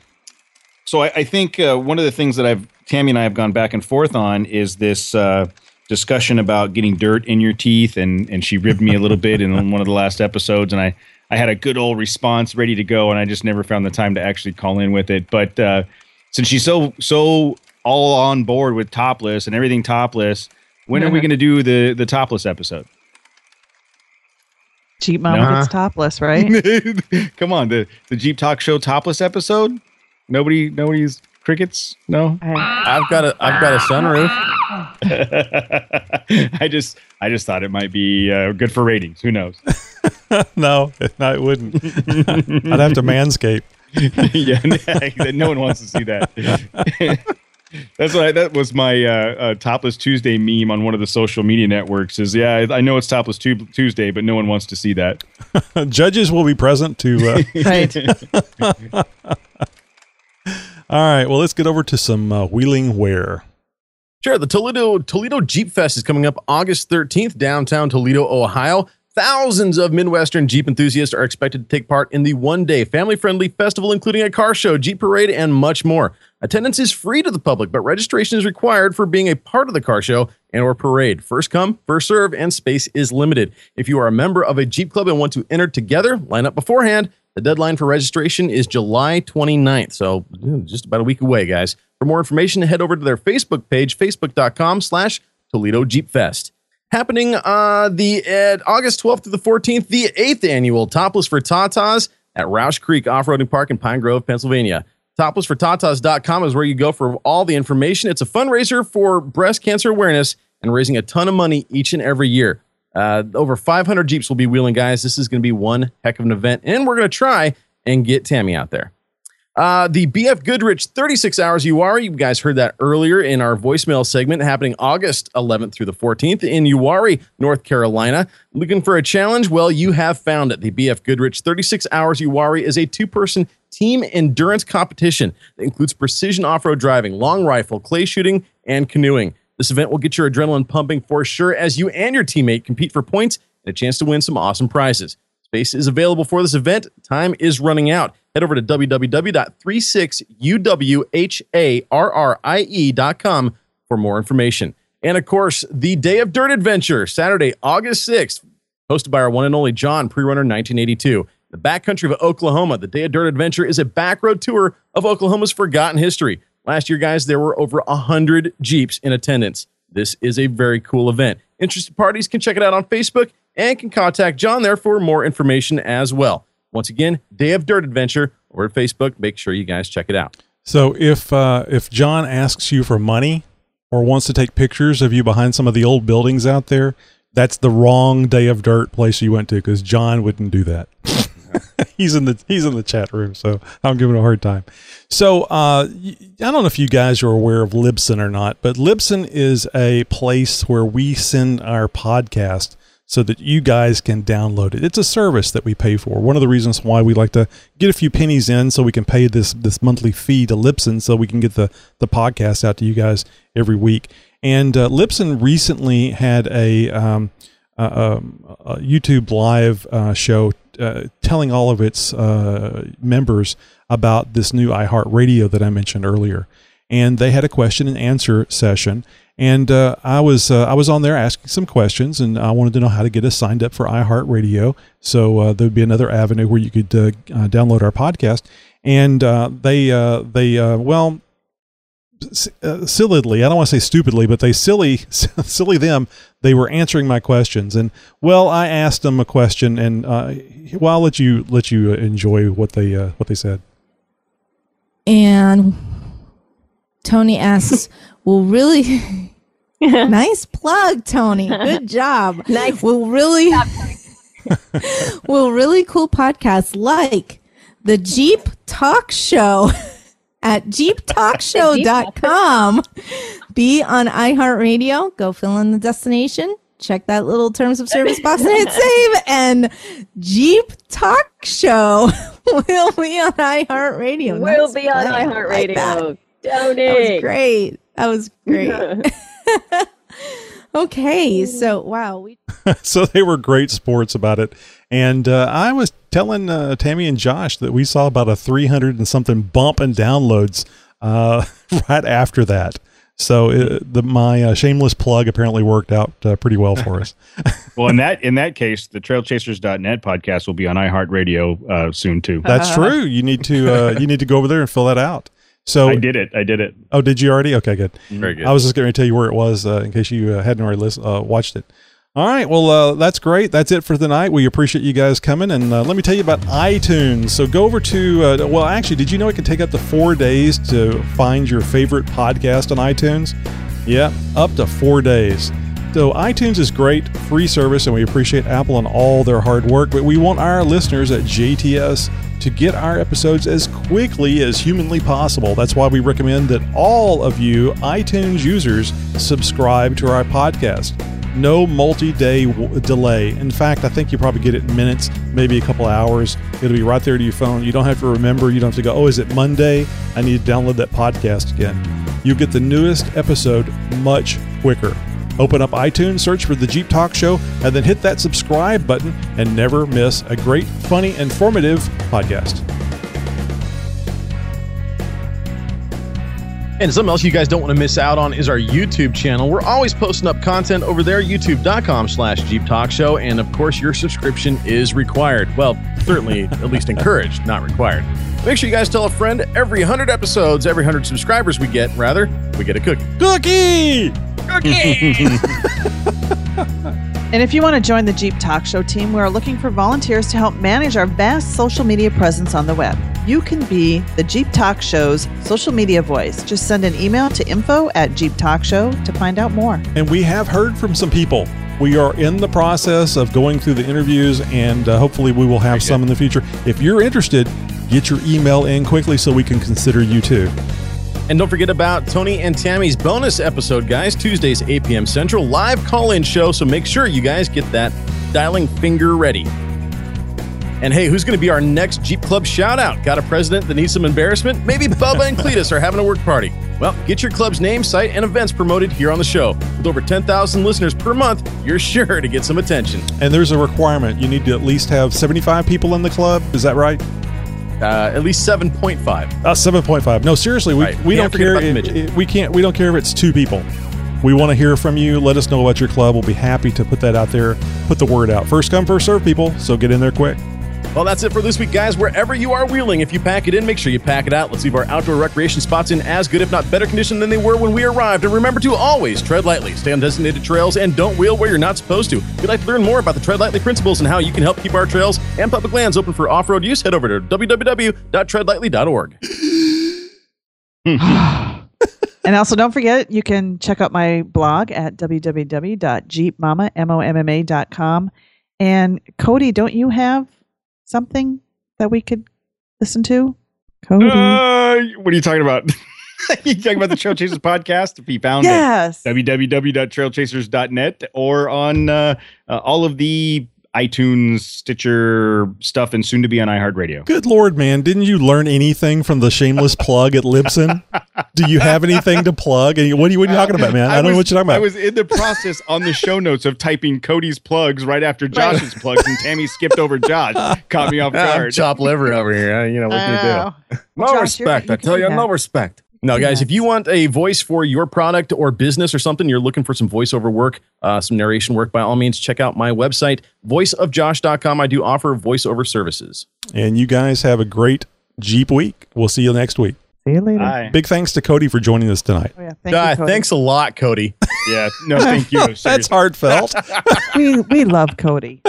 so I, I think uh, one of the things that I've Tammy and I have gone back and forth on is this uh, discussion about getting dirt in your teeth, and and she ribbed me a little bit in one of the last episodes, and I I had a good old response ready to go, and I just never found the time to actually call in with it. But uh, since she's so so all on board with topless and everything topless, when are we going to do the the topless episode? Jeep Mama No. gets topless, right? Come on, the the Jeep Talk Show topless episode. Nobody, nobody's crickets. No, I've got a I've got a sunroof. I just I just thought it might be uh, good for ratings. Who knows? no, no, it wouldn't. I'd have to manscape. yeah, no one wants to see that. That's what I, that was my uh, uh, topless Tuesday meme on one of the social media networks. Is yeah, I, I know it's topless tu- Tuesday, but no one wants to see that. Judges will be present to. Uh, Right. All right, well, let's get over to some uh, wheeling wear. Sure. The Toledo Toledo Jeep Fest is coming up August 13th, downtown Toledo, Ohio. Thousands of Midwestern Jeep enthusiasts are expected to take part in the one-day family-friendly festival, including a car show, Jeep parade, and much more. Attendance is free to the public, but registration is required for being a part of the car show and or parade. First come, first serve, and space is limited. If you are a member of a Jeep club and want to enter together, line up beforehand. The deadline for registration is July 29th, so just about a week away, guys. For more information, head over to their Facebook page, facebook.com slash Toledo Jeep Fest. Happening uh, the uh, August 12th to the 14th, the eighth annual Topless for Tatas at Rausch Creek Off-Roading Park in Pine Grove, Pennsylvania. Toplessfortatas.com is where you go for all the information. It's a fundraiser for breast cancer awareness and raising a ton of money each and every year. Uh, over 500 Jeeps will be wheeling, guys. This is going to be one heck of an event, and we're going to try and get Tammy out there. Uh, the BF Goodrich 36 Hours Uwharrie, you guys heard that earlier in our voicemail segment happening August 11th through the 14th in Uwharrie, North Carolina. Looking for a challenge? Well, you have found it. The BF Goodrich 36 Hours Uwharrie is a two person team endurance competition that includes precision off road driving, long rifle, clay shooting, and canoeing. This event will get your adrenaline pumping for sure as you and your teammate compete for points and a chance to win some awesome prizes. Space is available for this event. Time is running out. Head over to www.36uwharrie.com for more information. And of course, the Day of Dirt Adventure, Saturday, August 6th, hosted by our one and only John, pre-runner 1982. The backcountry of Oklahoma, the Day of Dirt Adventure is a backroad tour of Oklahoma's forgotten history. Last year, guys, there were over 100 Jeeps in attendance. This is a very cool event. Interested parties can check it out on Facebook and can contact John there for more information as well. Once again, Day of Dirt Adventure over at Facebook. Make sure you guys check it out. So if uh, if John asks you for money or wants to take pictures of you behind some of the old buildings out there, that's the wrong Day of Dirt place you went to because John wouldn't do that. he's in the he's in the chat room, so I'm giving a hard time. So uh, I don't know if you guys are aware of Libsyn or not, but Libsyn is a place where we send our podcast so that you guys can download it. It's a service that we pay for. One of the reasons why we like to get a few pennies in so we can pay this this monthly fee to Libsyn so we can get the the podcast out to you guys every week. And uh, Libsyn recently had a, um, a, a YouTube live uh, show uh, telling all of its uh, members about this new iHeartRadio that I mentioned earlier. And they had a question and answer session and uh, I was uh, I was on there asking some questions, and I wanted to know how to get us signed up for iHeartRadio. So uh, there would be another avenue where you could download our podcast. And they they well, Uh, sillily I don't want to say stupidly, but they silly silly them. They were answering my questions, and well, I asked them a question, and uh, well, I'll let you let you uh, enjoy what they what they said. And Tony asks. Well, really nice plug, Tony. Good job. nice. Well, really, well, really cool podcasts like the Jeep Talk Show at jeeptalkshow.com. Be on iHeartRadio. Go fill in the destination. Check that little terms of service box and hit save. And Jeep Talk Show will be on iHeartRadio. We'll be on iHeartRadio. Tony. That was great. That was great. okay, so wow, we so they were great sports about it, and uh, I was telling uh, Tammy and Josh that we saw about a three hundred and something bump in downloads uh, right after that. So it, the, my uh, shameless plug apparently worked out uh, pretty well for us. well, in that in that case, the TrailChasers.net podcast will be on iHeartRadio uh, soon too. That's true. You need to uh, you need to go over there and fill that out. So I did it. I did it. Oh, did you already? Okay, good. Very good. I was just going to tell you where it was uh, in case you uh, hadn't already list, uh, watched it. All right. Well, uh, that's great. That's it for tonight. We appreciate you guys coming. And uh, let me tell you about iTunes. So go over to, uh, well, actually, did you know it can take up to four days to find your favorite podcast on iTunes? Yeah, up to four days. So iTunes is great, free service, and we appreciate Apple and all their hard work. But we want our listeners at JTS to get our episodes as quickly as humanly possible. That's why we recommend that all of you iTunes users subscribe to our podcast. No multi day w- delay. In fact, I think you probably get it in minutes, maybe a couple hours. It'll be right there to your phone. You don't have to remember. You don't have to go, oh, is it Monday? I need to download that podcast again. You get the newest episode much quicker. Open up iTunes, search for the Jeep Talk Show, and then hit that subscribe button and never miss a great, funny, informative podcast. And something else you guys don't want to miss out on is our YouTube channel. We're always posting up content over there, youtube.com slash Jeep Talk Show. And of course, your subscription is required. Well, certainly at least encouraged, not required. Make sure you guys tell a friend every 100 episodes, every 100 subscribers we get, rather, we get a cookie. Cookie! Cookie! And if you want to join the Jeep Talk Show team, we are looking for volunteers to help manage our vast social media presence on the web. You can be the Jeep Talk Show's social media voice. Just send an email to info at Jeep Talk Show to find out more. And we have heard from some people. We are in the process of going through the interviews, and uh, hopefully, we will have some in the future. If you're interested, get your email in quickly so we can consider you too. And don't forget about Tony and Tammy's bonus episode, guys. Tuesdays, 8 p.m. Central, live call in show. So make sure you guys get that dialing finger ready. And hey, who's going to be our next Jeep Club shout out? Got a president that needs some embarrassment? Maybe Bubba and Cletus are having a work party. Well, get your club's name, site, and events promoted here on the show. With over 10,000 listeners per month, you're sure to get some attention. And there's a requirement. You need to at least have 75 people in the club. Is that right? Uh, at least 7.5. Uh, 7.5. No, seriously, we, Right. we don't care. about the If, we can't. We don't care if it's two people. We want to hear from you. Let us know about your club. We'll be happy to put that out there. Put the word out. First come, first serve, people. So get in there quick. Well, that's it for this week, guys. Wherever you are wheeling, if you pack it in, make sure you pack it out. Let's leave our outdoor recreation spots in as good, if not better condition than they were when we arrived. And remember to always tread lightly, stay on designated trails, and don't wheel where you're not supposed to. If you'd like to learn more about the Tread Lightly principles and how you can help keep our trails and public lands open for off road use, head over to www.treadlightly.org. And also, don't forget, you can check out my blog at www.jeepmama.com. And Cody, don't you have something that we could listen to? Cody. Uh, what are you talking about? you talking about the Trail Chasers podcast be found Yes. at www.trailchasers.net or on uh, uh, all of the iTunes, Stitcher stuff, and soon to be on iHeartRadio. Good lord, man! Didn't you learn anything from the shameless plug at Libsyn? Do you have anything to plug? And what are you, what are you talking about, man? I, don't know what you're talking about. I was in the process on the show notes of typing Cody's plugs right after Josh's plugs, and Tammy skipped over Josh. Caught me off I'm guard. chop liver over here. You know, what can you do? No Josh, respect. I tell you, no respect. No, guys, if you want a voice for your product or business or something, you're looking for some voiceover work, uh, some narration work, by all means, check out my website, voiceofjosh.com. I do offer voiceover services. and you guys have a great Jeep week. We'll see you next week. See you later. Bye. Big thanks to Cody for joining us tonight. Oh, yeah. Thank Ah, you, thanks a lot, Cody. Yeah, no, thank you. That's heartfelt. We, we love Cody.